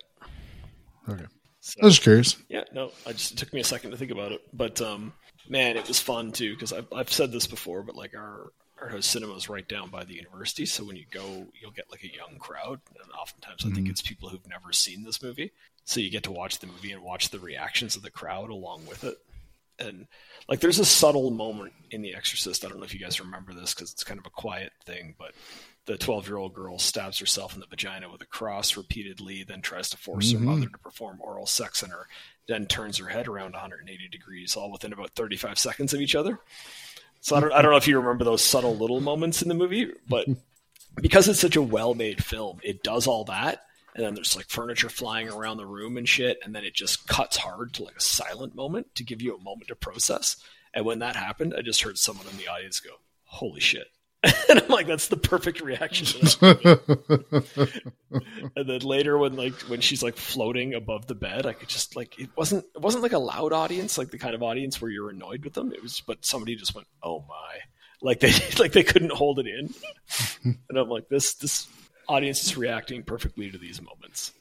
Okay. So, I was just curious. Yeah, no, I just it took me a second to think about it, but um, man, it was fun too because I've I've said this before, but like our our house cinema is right down by the university, so when you go, you'll get like a young crowd, and oftentimes I think mm-hmm. it's people who've never seen this movie, so you get to watch the movie and watch the reactions of the crowd along with it, and like there's a subtle moment in The Exorcist. I don't know if you guys remember this because it's kind of a quiet thing, but the 12 year old girl stabs herself in the vagina with a cross repeatedly, then tries to force her mm-hmm. mother to perform oral sex on her, then turns her head around 180 degrees, all within about 35 seconds of each other. So I don't, I don't know if you remember those subtle little moments in the movie, but because it's such a well made film, it does all that. And then there's like furniture flying around the room and shit. And then it just cuts hard to like a silent moment to give you a moment to process. And when that happened, I just heard someone in the audience go, Holy shit. and I'm like, that's the perfect reaction and then later when like when she's like floating above the bed, I could just like it wasn't it wasn't like a loud audience, like the kind of audience where you're annoyed with them. It was but somebody just went, Oh my. Like they like they couldn't hold it in. and I'm like, this this audience is reacting perfectly to these moments.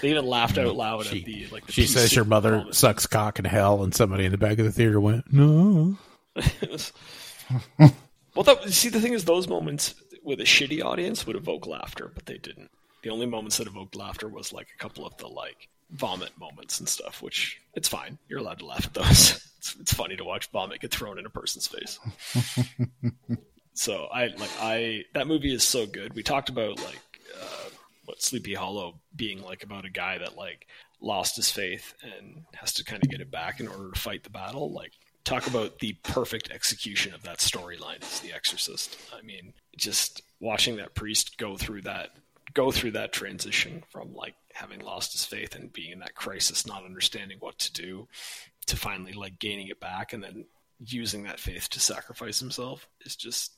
They even laughed out loud She, at the like the she says your mother comment. sucks cock in hell, and somebody in the back of the theater went, "No." Well, that, see, the thing is, those moments with a shitty audience would evoke laughter, but they didn't. The only moments that evoked laughter was like a couple of the like vomit moments and stuff, which it's fine. You're allowed to laugh at those. It's, it's funny to watch vomit get thrown in a person's face. so I like I that movie is so good. We talked about like uh, what Sleepy Hollow being like about a guy that like lost his faith and has to kind of get it back in order to fight the battle. Like talk about the perfect execution of that storyline is The Exorcist. I mean, just watching that priest go through that go through that transition from like having lost his faith and being in that crisis, not understanding what to do, to finally like gaining it back and then using that faith to sacrifice himself is just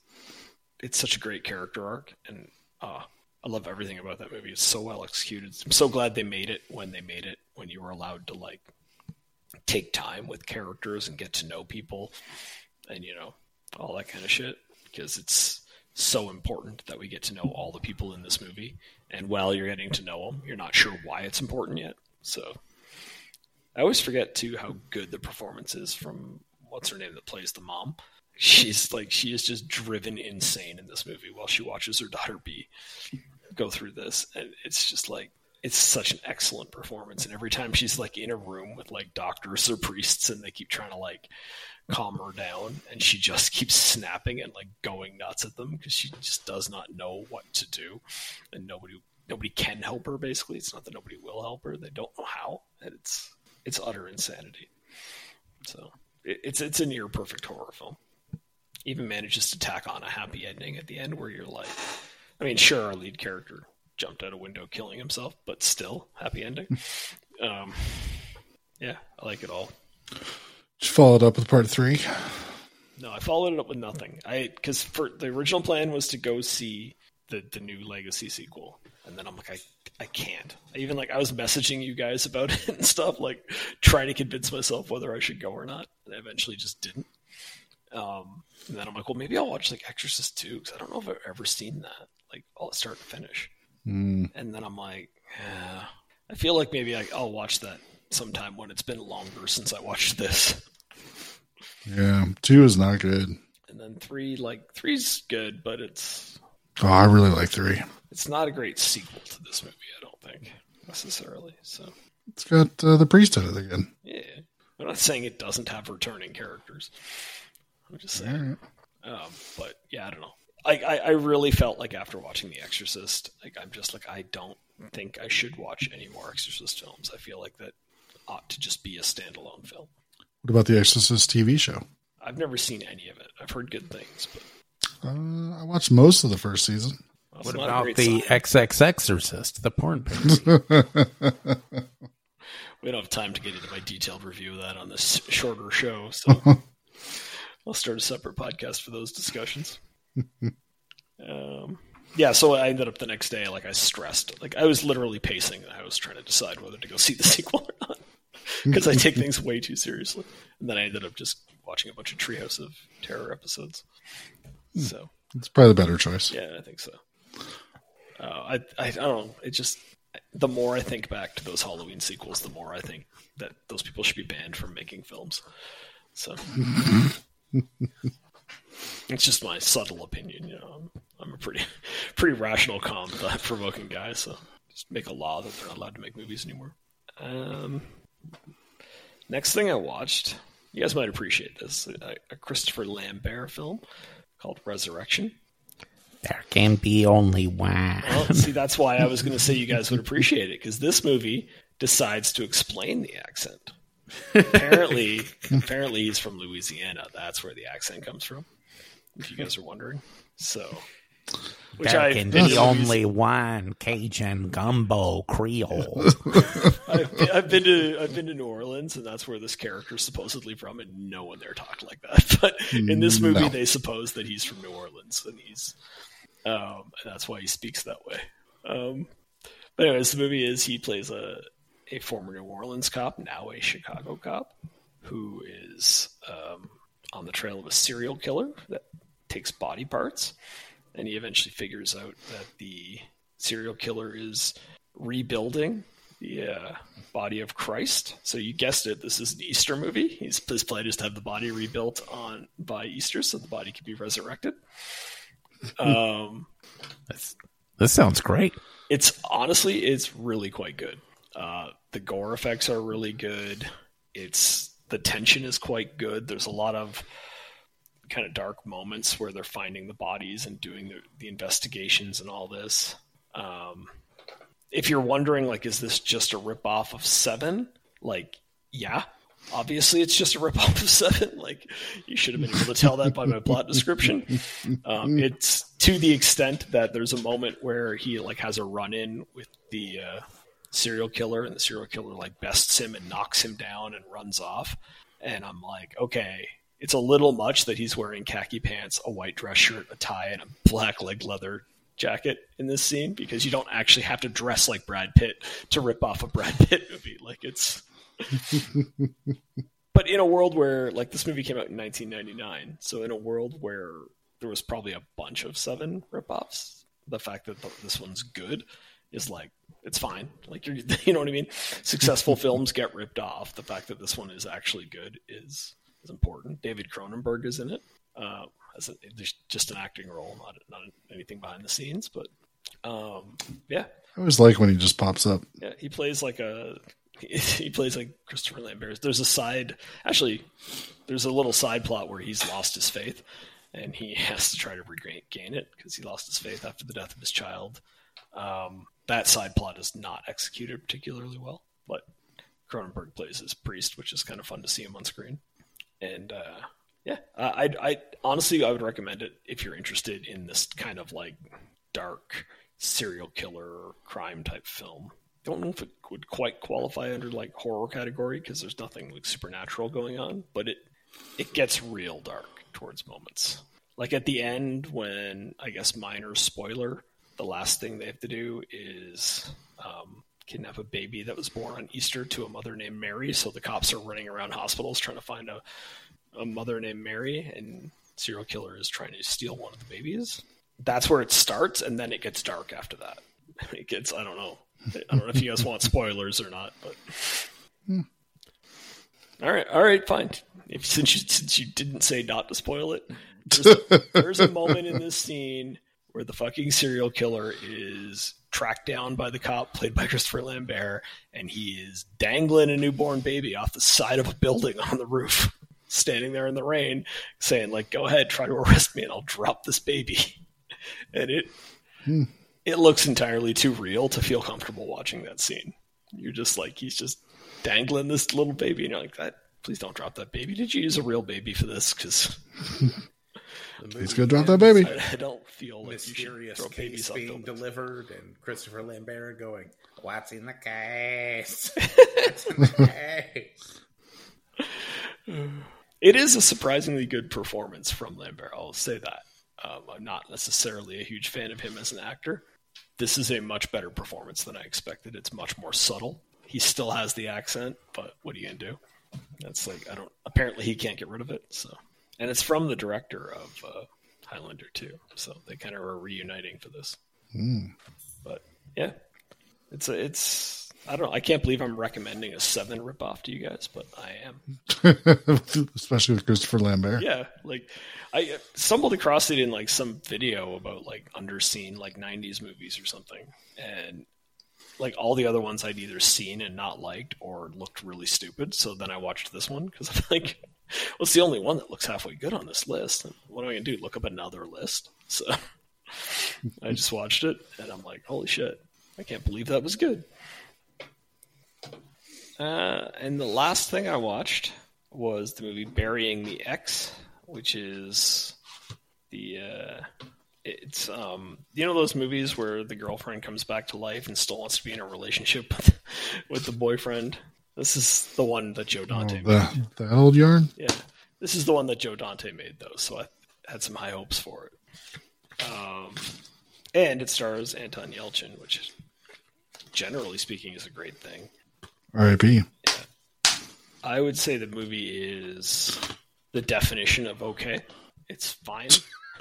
it's such a great character arc and uh I love everything about that movie. It's so well executed. I'm so glad they made it when they made it, when you were allowed to like take time with characters and get to know people and you know all that kind of shit because it's so important that we get to know all the people in this movie. And while you're getting to know them you're not sure why it's important yet. So i always forget too how good the performance is from what's her name that plays the mom? She's like she is just driven insane in this movie while she watches her daughter be go through this. And it's just like it's such an excellent performance. And every time she's like in a room with like doctors or priests and they keep trying to like calm her down and she just keeps snapping and like going nuts at them because she just does not know what to do. And nobody nobody can help her basically. It's not that nobody will help her. They don't know how. And it's it's utter insanity. So it, it's it's a near perfect horror film. Even manages to tack on a happy ending at the end where you're like i mean sure our lead character jumped out a window killing himself but still happy ending um yeah i like it all Just followed up with part three. no, I followed it up with nothing. I because for the original plan was to go see the the new Legacy sequel, and then I'm like, I I can't. I even like I was messaging you guys about it and stuff, like trying to convince myself whether I should go or not, and I eventually just didn't. Um, and then I'm like, well, maybe I'll watch like Exorcist two because I don't know if I've ever seen that, like all start to finish. And then I'm like, yeah, I feel like maybe I, I'll watch that sometime when it's been longer since I watched this. Yeah, two is not good. And then three, like three's good, but it's Oh, I really like three. it's not a great sequel to this movie. I don't think necessarily. So It's got uh, the priest in it again. yeah, I'm not saying it doesn't have returning characters. I'm just saying. Um, but yeah, I don't know. I, I I really felt like after watching The Exorcist, like I'm just like I don't think I should watch any more Exorcist films. I feel like that ought to just be a standalone film. What about the Exorcist TV show? I've never seen any of it. I've heard good things, but Uh, I watched most of the first season. that's What about the sign. XX Exorcist, the porn parody? we don't have time to get into my detailed review of that on this shorter show, so I'll start a separate podcast for those discussions. um, yeah, so I ended up the next day, like I stressed, like I was literally pacing the house trying to decide whether to go see the sequel or not, because I take things way too seriously. And then I ended up just watching a bunch of Treehouse of Terror episodes. So It's probably the better choice. yeah, I think so. Uh, I, I I don't know. It just the more I think back to those Halloween sequels, the more I think that those people should be banned from making films. So it's just my subtle opinion. You know, I'm, I'm a pretty pretty rational, calm, thought provoking guy. So just make a law that they're not allowed to make movies anymore. Um, next thing I watched, you guys might appreciate this: a, a Christopher Lambert film called Resurrection. There can be only one. Well, see, that's why I was going to say you guys would appreciate it because this movie decides to explain the accent. apparently, apparently he's from Louisiana. That's where the accent comes from. If you guys are wondering, so which there I've can be to only one Cajun gumbo Creole. I've been, I've been to I've been to New Orleans, and that's where this character's supposedly from, and no one there talked like that. But in this movie, No. they suppose that he's from New Orleans, and he's um, and that's why he speaks that way. Um, but anyways, the movie is he plays a a former New Orleans cop, now a Chicago cop, who is um, on the trail of a serial killer that takes body parts, and he eventually figures out that the serial killer is rebuilding the uh, body of Christ. So you guessed it, this is an Easter movie. He's, his plan is to have the body rebuilt on by Easter, so the body can be resurrected. Um, this sounds great. it's honestly, it's really quite good. Uh, the gore effects are really good. It's the tension is quite good. There's a lot of kind of dark moments where they're finding the bodies and doing the, the investigations and all this. Um, if you're wondering, like, is this just a ripoff of Seven? Like, yeah, obviously it's just a ripoff of Seven. Like, you should have been able to tell that by my plot description. Um, it's to the extent that there's a moment where he like has a run in with the uh, serial killer, and the serial killer like bests him and knocks him down and runs off. And I'm like, okay, it's a little much that he's wearing khaki pants, a white dress shirt, a tie, and a black leg leather jacket in this scene because you don't actually have to dress like Brad Pitt to rip off a Brad Pitt movie. Like it's but in a world where like this movie came out in 1999 so in a world where there was probably a bunch of seven ripoffs the fact that th- this one's good is like it's fine. Like you're, you know what i mean? Successful films get ripped off. The fact that this one is actually good is is important david cronenberg is in it uh, as a, there's just an acting role not not anything behind the scenes but um, yeah I always like when he just pops up. yeah, he plays like a he plays like Christopher Lambert. There's a side actually there's a little side plot where he's lost his faith and he has to try to regain it because he lost his faith after the death of his child. Um, that side plot is not executed particularly well, but Cronenberg plays his priest, which is kind of fun to see him on screen. And uh, yeah, I, I, honestly I would recommend it if you're interested in this kind of like dark serial killer crime type film. Don't know if it would quite qualify under like horror category because there's nothing like supernatural going on, but it it gets real dark towards moments. Like at the end when I guess minor spoiler, the last thing they have to do is um, kidnap a baby that was born on Easter to a mother named Mary. So the cops are running around hospitals trying to find a, a mother named Mary, and serial killer is trying to steal one of the babies. That's where it starts, and then it gets dark after that. It gets I don't know. I don't know if you guys want spoilers or not, but hmm. all right, all right, fine. If since you since you didn't say not to spoil it, there's a, there's a moment in this scene where the fucking serial killer is tracked down by the cop played by Christopher Lambert, and he is dangling a newborn baby off the side of a building on the roof, standing there in the rain, saying like, "Go ahead, try to arrest me, and I'll drop this baby." And it hmm. it looks entirely too real to feel comfortable watching that scene. You're just like he's just dangling this little baby, and you're like, "That please don't drop that baby." Did you use a real baby for this? Because He's gonna drop that baby. I, I don't feel like you should mysterious throw case babies being buildings. delivered, and Christopher Lambert going, "What's in the case? What's in the case?" It is a surprisingly good performance from Lambert. I'll say that. Um, I'm not necessarily a huge fan of him as an actor. This is a much better performance than I expected. It's much more subtle. He still has the accent, but what are you gonna do? That's like I don't. Apparently, he can't get rid of it. So, and it's from the director of uh, Highlander too. So they kind of are reuniting for this. But yeah, it's a, it's. I don't know. I can't believe I'm recommending a seven ripoff to you guys, but I am. Especially with Christopher Lambert. Yeah, like I uh, stumbled across it in like some video about like underseen like '90s movies or something, and like all the other ones I'd either seen and not liked or looked really stupid. So then I watched this one because I'm like, well, it's the only one that looks halfway good on this list. And what am I gonna do? Look up another list? So I just watched it and I'm like, holy shit, I can't believe that was good. Uh, and the last thing I watched was the movie Burying the Ex, which is the uh, it's um you know those movies where the girlfriend comes back to life and still wants to be in a relationship with, with the boyfriend. This is the one that Joe Dante. Oh, the, that old yarn? Yeah, this is the one that Joe Dante made though, so I had some high hopes for it. Um, and it stars Anton Yelchin, which, generally speaking, is a great thing. R.I.P. Yeah. I would say the movie is the definition of okay. It's fine.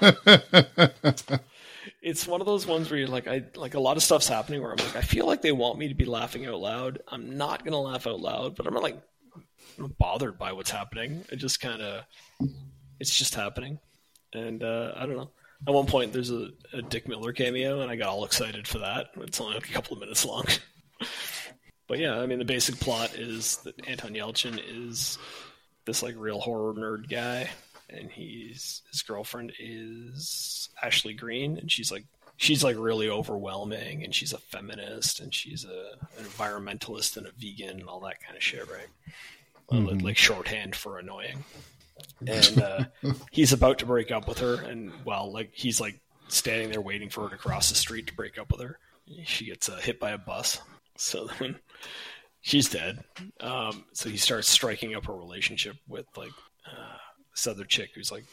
it's one of those ones where you're like, I like a lot of stuff's happening where I'm like, I feel like they want me to be laughing out loud. I'm not gonna laugh out loud, but I'm not like I'm bothered by what's happening. It just kind of, it's just happening, and uh, I don't know. At one point, there's a, a Dick Miller cameo, and I got all excited for that. It's only like a couple of minutes long. but yeah, I mean, the basic plot is that Anton Yelchin is this like real horror nerd guy, and he's his girlfriend is Ashley Greene, and she's like she's like really overwhelming, and she's a feminist, and she's a an environmentalist and a vegan and all that kind of shit, right? Well, Like shorthand for annoying. And uh, he's about to break up with her, and well, like he's like standing there waiting for her to cross the street to break up with her. She gets uh, hit by a bus, so then she's dead. Um, so he starts striking up a relationship with like this other chick who's like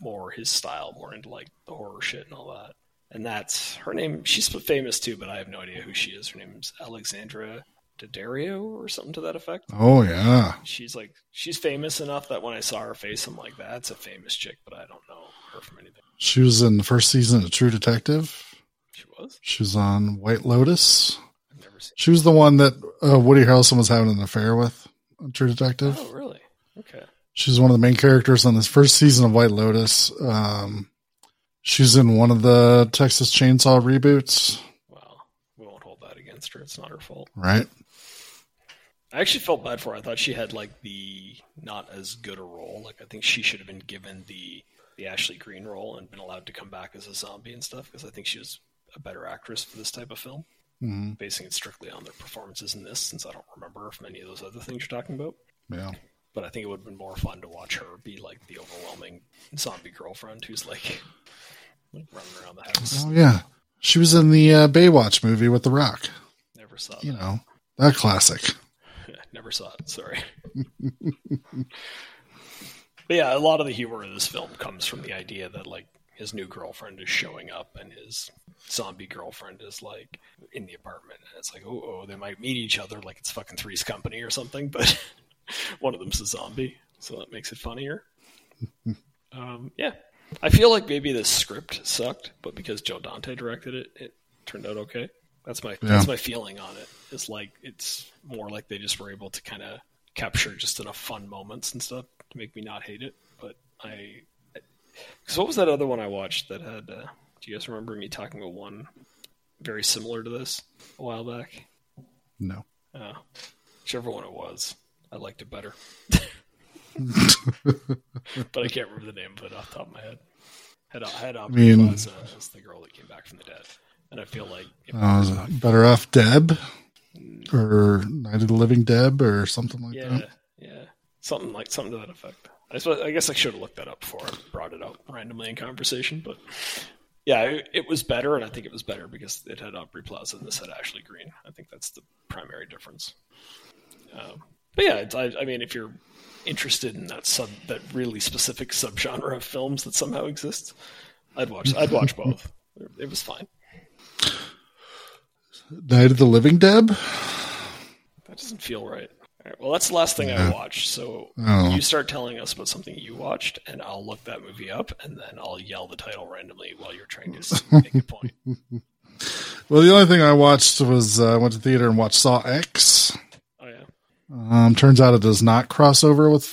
more his style, more into like the horror shit and all that. And that's her name. She's famous too, but I have no idea who she is. Her name's Alexandra Daddario or something to that effect. Oh, yeah. She's like she's famous enough that when I saw her face, I'm like, that's a famous chick, but I don't know her from anything. She was in the first season of True Detective. She was. She was on White Lotus. I've never seen. She was the one that uh, Woody Harrelson was having an affair with True Detective. Oh, really? Okay. She's one of the main characters on this first season of White Lotus. Um, she's in one of the Texas Chainsaw reboots, Well, we won't hold that against her. It's not her fault. right? I actually felt bad for her. I thought she had like the not as good a role. Like I think she should have been given the the Ashley Greene role and been allowed to come back as a zombie and stuff because I think she was a better actress for this type of film. hmm Basing it strictly on their performances in this, since I don't remember if many of those other things you're talking about. Yeah. But I think it would have been more fun to watch her be like the overwhelming zombie girlfriend who's like, like running around the house. Oh, yeah. She was in the uh, Baywatch movie with The Rock. Never saw You that. know, that classic. Never saw it. Sorry. but yeah, a lot of the humor in this film comes from the idea that like his new girlfriend is showing up and his zombie girlfriend is like in the apartment and it's like oh, oh they might meet each other like it's fucking Three's Company or something, but one of them's a zombie, so that makes it funnier. um, yeah, I feel like maybe the script sucked, but because Joe Dante directed it, it turned out okay. That's my Yeah. that's my feeling on it. It's like it's more like they just were able to kind of capture just enough fun moments and stuff to make me not hate it. But I, because what was that other one I watched that had? Uh, do you guys remember me talking about one very similar to this a while back? No. Uh, whichever one it was, I liked it better. but I can't remember the name of it off the top of my head. Head, had Aubrey mean- Plaza as the girl that came back from the dead, and I feel like Uh, was Better Off Deb or Night of the Living Deb or something like yeah, that. yeah, something like something to that effect. I suppose, I guess I should have looked that up before I brought it up randomly in conversation, but yeah, it, it was better, and I think it was better because it had Aubrey Plaza and this had Ashley Greene. I think that's the primary difference. Um, but yeah, it's, I, I mean, if you're interested in that sub, that really specific subgenre of films that somehow exists, I'd watch. I'd watch both. It was fine. Night of the Living Deb? That doesn't feel right. All right, well, that's the last thing I watched. So Oh. you start telling us about something you watched, and I'll look that movie up, and then I'll yell the title randomly while you're trying to make a point. Well, the only thing I watched was uh, I went to theater and watched Saw X. Um, turns out it does not cross over with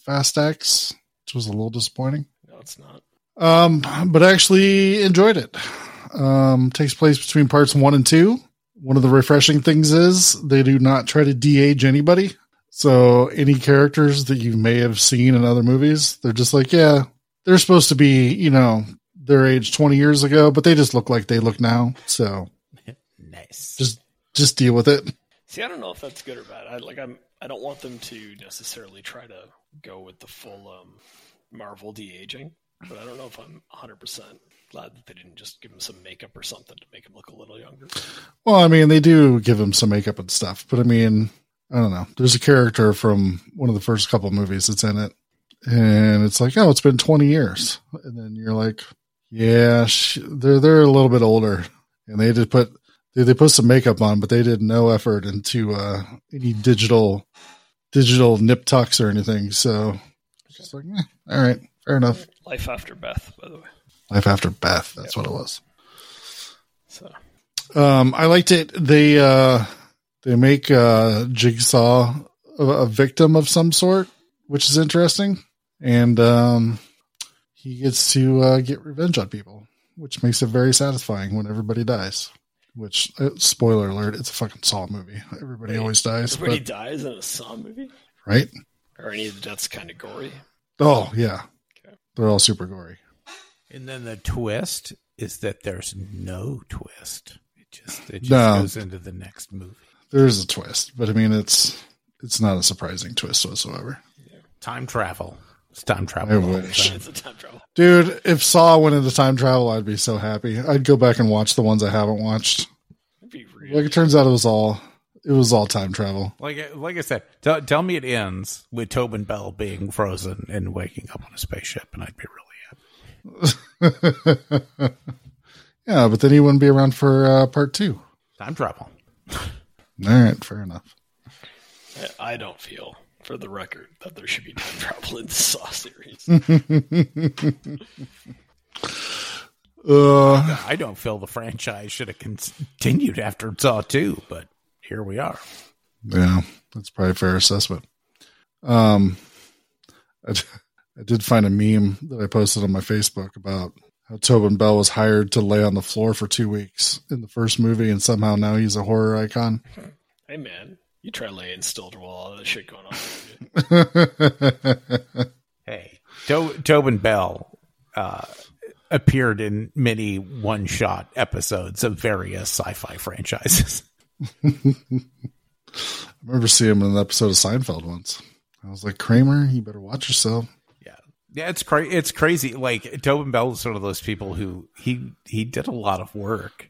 Fast X, which was a little disappointing. no, it's not. Um, but I actually enjoyed it. Um, takes place between parts one and two. One of the refreshing things is they do not try to de-age anybody. So any characters that you may have seen in other movies, they're just like, yeah, they're supposed to be, you know, their age 20 years ago, but they just look like they look now. So Nice. just just deal with it. See, I don't know if that's good or bad. I like I'm I don't want them to necessarily try to go with the full um, Marvel de aging, but I don't know if I'm 100 percent glad that they didn't just give him some makeup or something to make him look a little younger. Well, I mean, they do give him some makeup and stuff, but I mean, I don't know. There's a character from one of the first couple movies that's in it, and it's like, oh, it's been 20 years, and then you're like, yeah, sh- they're they're a little bit older, and they just put they, they put some makeup on, but they did no effort into uh, any digital digital nip tucks or anything. So just like, eh, all right, fair enough. Life after Beth, by the way. Life after Beth, that's what it was. So Um, I liked it. They uh, they make uh, Jigsaw a, a victim of some sort, which is interesting, and um, he gets to uh, get revenge on people, which makes it very satisfying when everybody dies. Which, uh, spoiler alert, it's a fucking Saw movie. Everybody always dies, everybody but, dies in a Saw movie, right? or any of the deaths kind of gory. Oh yeah, Okay. they're all super gory. And then the twist is that there's no twist. It just it just No. goes into the next movie. There is a twist, but I mean, it's it's not a surprising twist whatsoever. Time travel. It's time travel. I wish. It's a time travel. Dude, if Saw went into time travel, I'd be so happy. I'd go back and watch the ones I haven't watched. It'd be Like it turns out, it was all it was all time travel. Like like I said, tell, tell me it ends with Tobin Bell being frozen and waking up on a spaceship, and I'd be really happy. yeah, but then he wouldn't be around for uh, part two. Time travel. All right, fair enough. I don't feel, for the record, that there should be no travel in the Saw series. Uh, I don't feel the franchise should have continued after Saw 2, but here we are. yeah, that's probably a fair assessment. Um, I, d- I did find a meme that I posted on my Facebook about how Tobin Bell was hired to lay on the floor for two weeks in the first movie, and somehow now he's a horror icon. hey man, you try laying still to all this shit going on. Hey, to- Tobin Bell uh, appeared in many one shot episodes of various sci fi franchises. I remember seeing him in an episode of Seinfeld once. I was like, Kramer, you better watch yourself. Yeah, yeah, it's cra- it's crazy. Like Tobin Bell is one of those people who he he did a lot of work,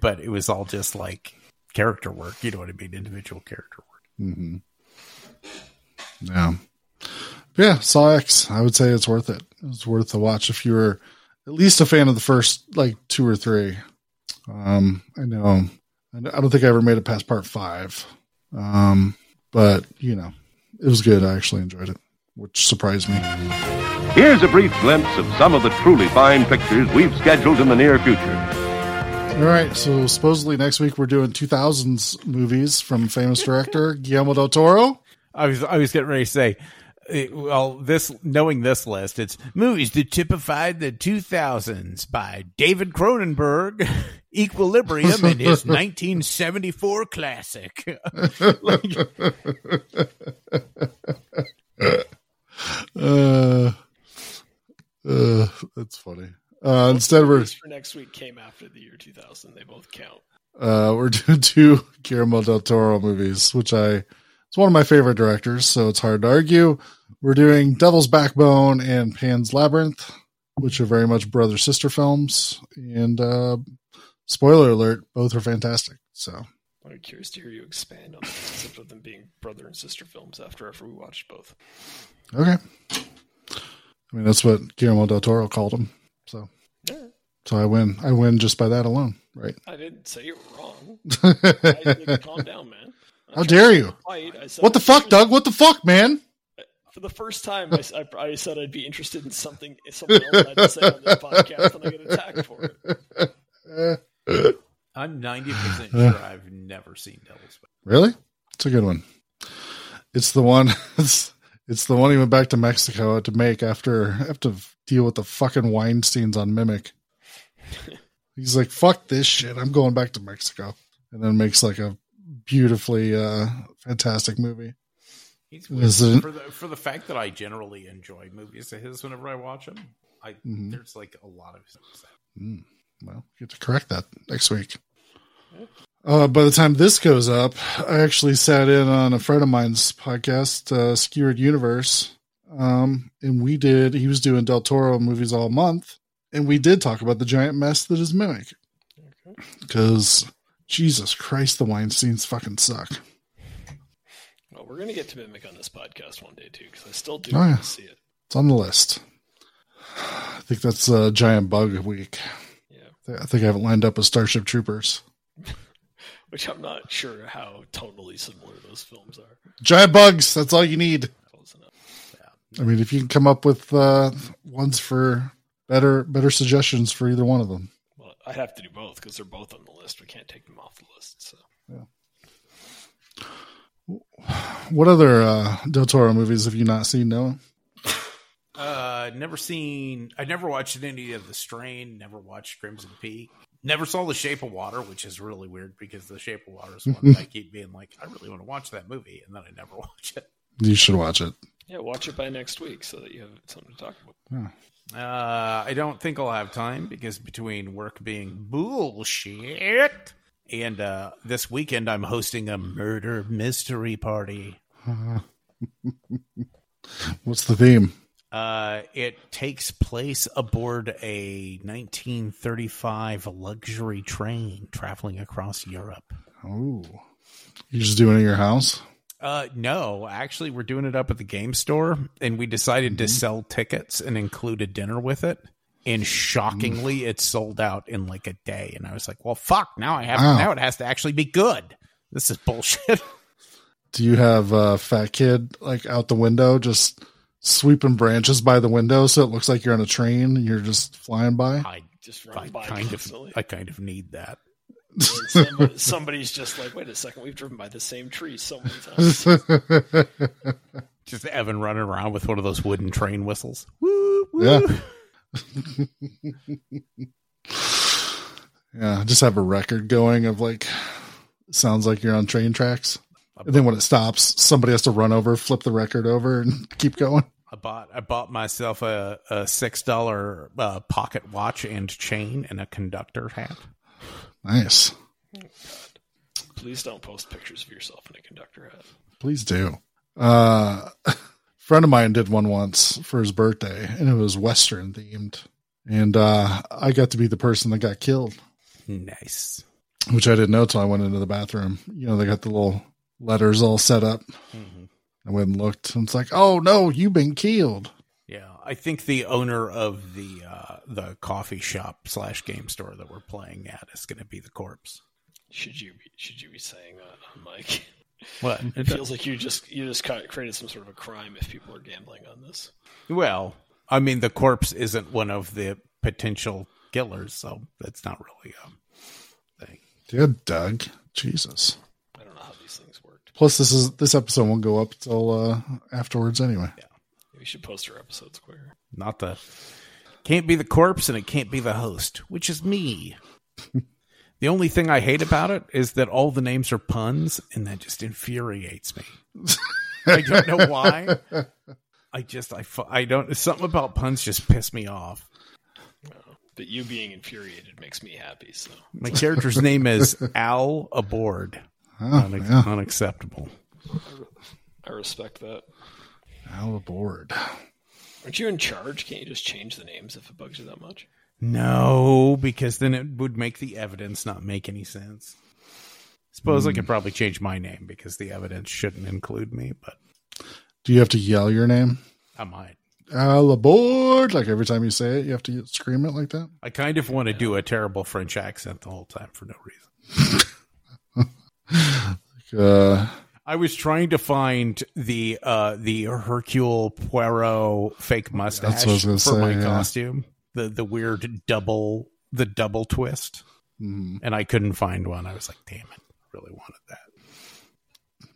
but it was all just like character work. You know what I mean? Individual character work. Yeah. Yeah, Saw X. I would say it's worth it. It's worth the watch if you were at least a fan of the first like two or three. Um, I know. I don't think I ever made it past part five. Um, but you know, it was good. I actually enjoyed it, which surprised me. Here's a brief glimpse of some of the truly fine pictures we've scheduled in the near future. All right, so supposedly next week we're doing 2000s movies from famous director Guillermo del Toro. I was I was getting ready to say, well, this knowing this list, it's movies that typified the 2000s by David Cronenberg, Equilibrium, and his 1974 classic. Like, Uh, uh, that's funny. Uh, instead, we're for next week came after the year 2000. They both count. uh, we're doing two Guillermo del Toro movies, which I it's one of my favorite directors, so it's hard to argue. We're doing Devil's Backbone and Pan's Labyrinth, which are very much brother sister films. And uh, spoiler alert, both are fantastic. So I'm curious to hear you expand on the concept of them being brother and sister films after after we watched both. okay, I mean that's what Guillermo del Toro called them. So Yeah, so I win. I win just by that alone, right? I didn't say you were wrong. I, like, calm down, man. How dare you? Said What the fuck, Doug? What the fuck, man? For the first time, I said I'd be interested in something someone else had to say on this podcast, and I get attacked for it. I'm 90% sure I've never seen Devil's Back. Really? It's a good one. It's the one. It's it's the one he went back to Mexico to make after have to deal with the fucking Weinstein's on Mimic. He's like, "Fuck this shit! I'm going back to Mexico," and then makes like a beautifully uh fantastic movie. He's it- for the for the fact that I generally enjoy movies of his whenever I watch them. I Mhm. there's like a lot of Mm, well, you have to correct that next week. Uh, by the time this goes up, I actually sat in on a friend of mine's podcast, uh, Skewered Universe, um, and we did. He was doing Del Toro movies all month, and we did talk about the giant mess that is Mimic. Because Jesus Christ, the Weinsteins fucking suck. Well, we're gonna get to Mimic on this podcast one day too, because I still do Oh, want yeah. to see it. It's on the list. I think that's uh, Giant Bug week. Yeah, I think I haven't lined up with Starship Troopers. which I'm not sure how tonally similar those films are. Giant bugs. That's all you need. Close enough. I mean, if you can come up with uh, ones for better better suggestions for either one of them. Well, I'd have to do both because they're both on the list. We can't take them off the list. So Yeah. What other uh, Del Toro movies have you not seen, Noah? Uh, never seen. I never watched any of The Strain. Never watched Crimson Peak. Never saw The Shape of Water, which is really weird because The Shape of Water is one that I keep being like, I really want to watch that movie, and then I never watch it. You should watch it. Yeah, watch it by next week so that you have something to talk about. Uh, I don't think I'll have time because between work being bullshit and uh, this weekend I'm hosting a murder mystery party. What's the theme? Uh, it takes place aboard a 1935 luxury train traveling across Europe. Oh, you're just doing it at your house? Uh, no, actually, we're doing it up at the game store, and we decided to sell tickets and include a dinner with it. And shockingly, it sold out in like a day. And I was like, "Well, fuck! Now I have. Wow. Now it has to actually be good. This is bullshit." Do you have a fat kid like out the window, just sweeping branches by the window, so it looks like you're on a train and you're just flying by? I, Just I by kind of. I kind of need that. And somebody, somebody's just like, wait a second, we've driven by the same tree so many times. Just Evan running around with one of those wooden train whistles. Woo, woo. Yeah. yeah, just have a record going of like sounds like you're on train tracks. And then when it stops, somebody has to run over, flip the record over, and keep going. I bought I bought myself a, a six dollar uh, pocket watch and chain and a conductor hat. Nice. Please don't post pictures of yourself in a conductor hat. Please do. Uh, a friend of mine did one once for his birthday, and it was Western themed. And uh, I got to be the person that got killed, Nice. which I didn't know till I went into the bathroom. You know, they got the little letters all set up. I went and looked, and it's like, oh no, you've been killed. Yeah, I think the owner of the uh, the coffee shop slash game store that we're playing at is going to be the corpse. Should you be, should you be saying that on mic? What? It feels like you just you just created some sort of a crime if people are gambling on this. Well, I mean, the corpse isn't one of the potential killers, so that's not really a thing. Good, Doug. Jesus. I don't know how these things worked. Plus, this is this episode won't go up till uh, afterwards anyway. Yeah, we should post our episodes quicker. Not the can't be the corpse and it can't be the host, which is me. the only thing I hate about it is that all the names are puns, and that just infuriates me. I don't know why. I just I I don't something about puns just piss me off. But you being infuriated makes me happy. So My character's name is Al Aboard. Oh, Unac- yeah. Unacceptable. I respect that. All aboard. Aren't you in charge? Can't you just change the names if it bugs you that much? No, because then it would make the evidence not make any sense. Suppose Hmm. I could probably change my name because the evidence shouldn't include me, but Do you have to yell your name? I might. All aboard! Like every time you say it, you have to scream it like that. I kind of want to do a terrible French accent the whole time for no reason. Uh, I was trying to find the uh the Hercule Poirot fake mustache what I was for my yeah. costume. The the weird double the double twist. mm. And I couldn't find one. I was like, damn it. I really wanted that.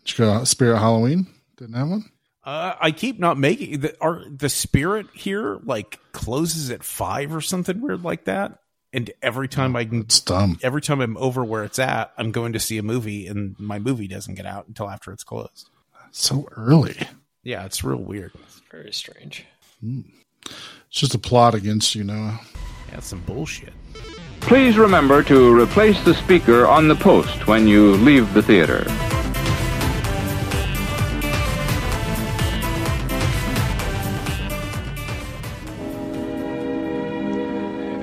Did you go Spirit Halloween? Didn't have one. Uh, I keep not making the our, the spirit here like closes at five or something weird like that. And every oh, time I can, It's dumb. every time I'm over where it's at, I'm going to see a movie, and my movie doesn't get out until after it's closed. So early. Yeah, it's real weird. Very strange. Hmm. It's just a plot against you, Noah. That's some bullshit. Please remember to replace the speaker on the post when you leave the theater.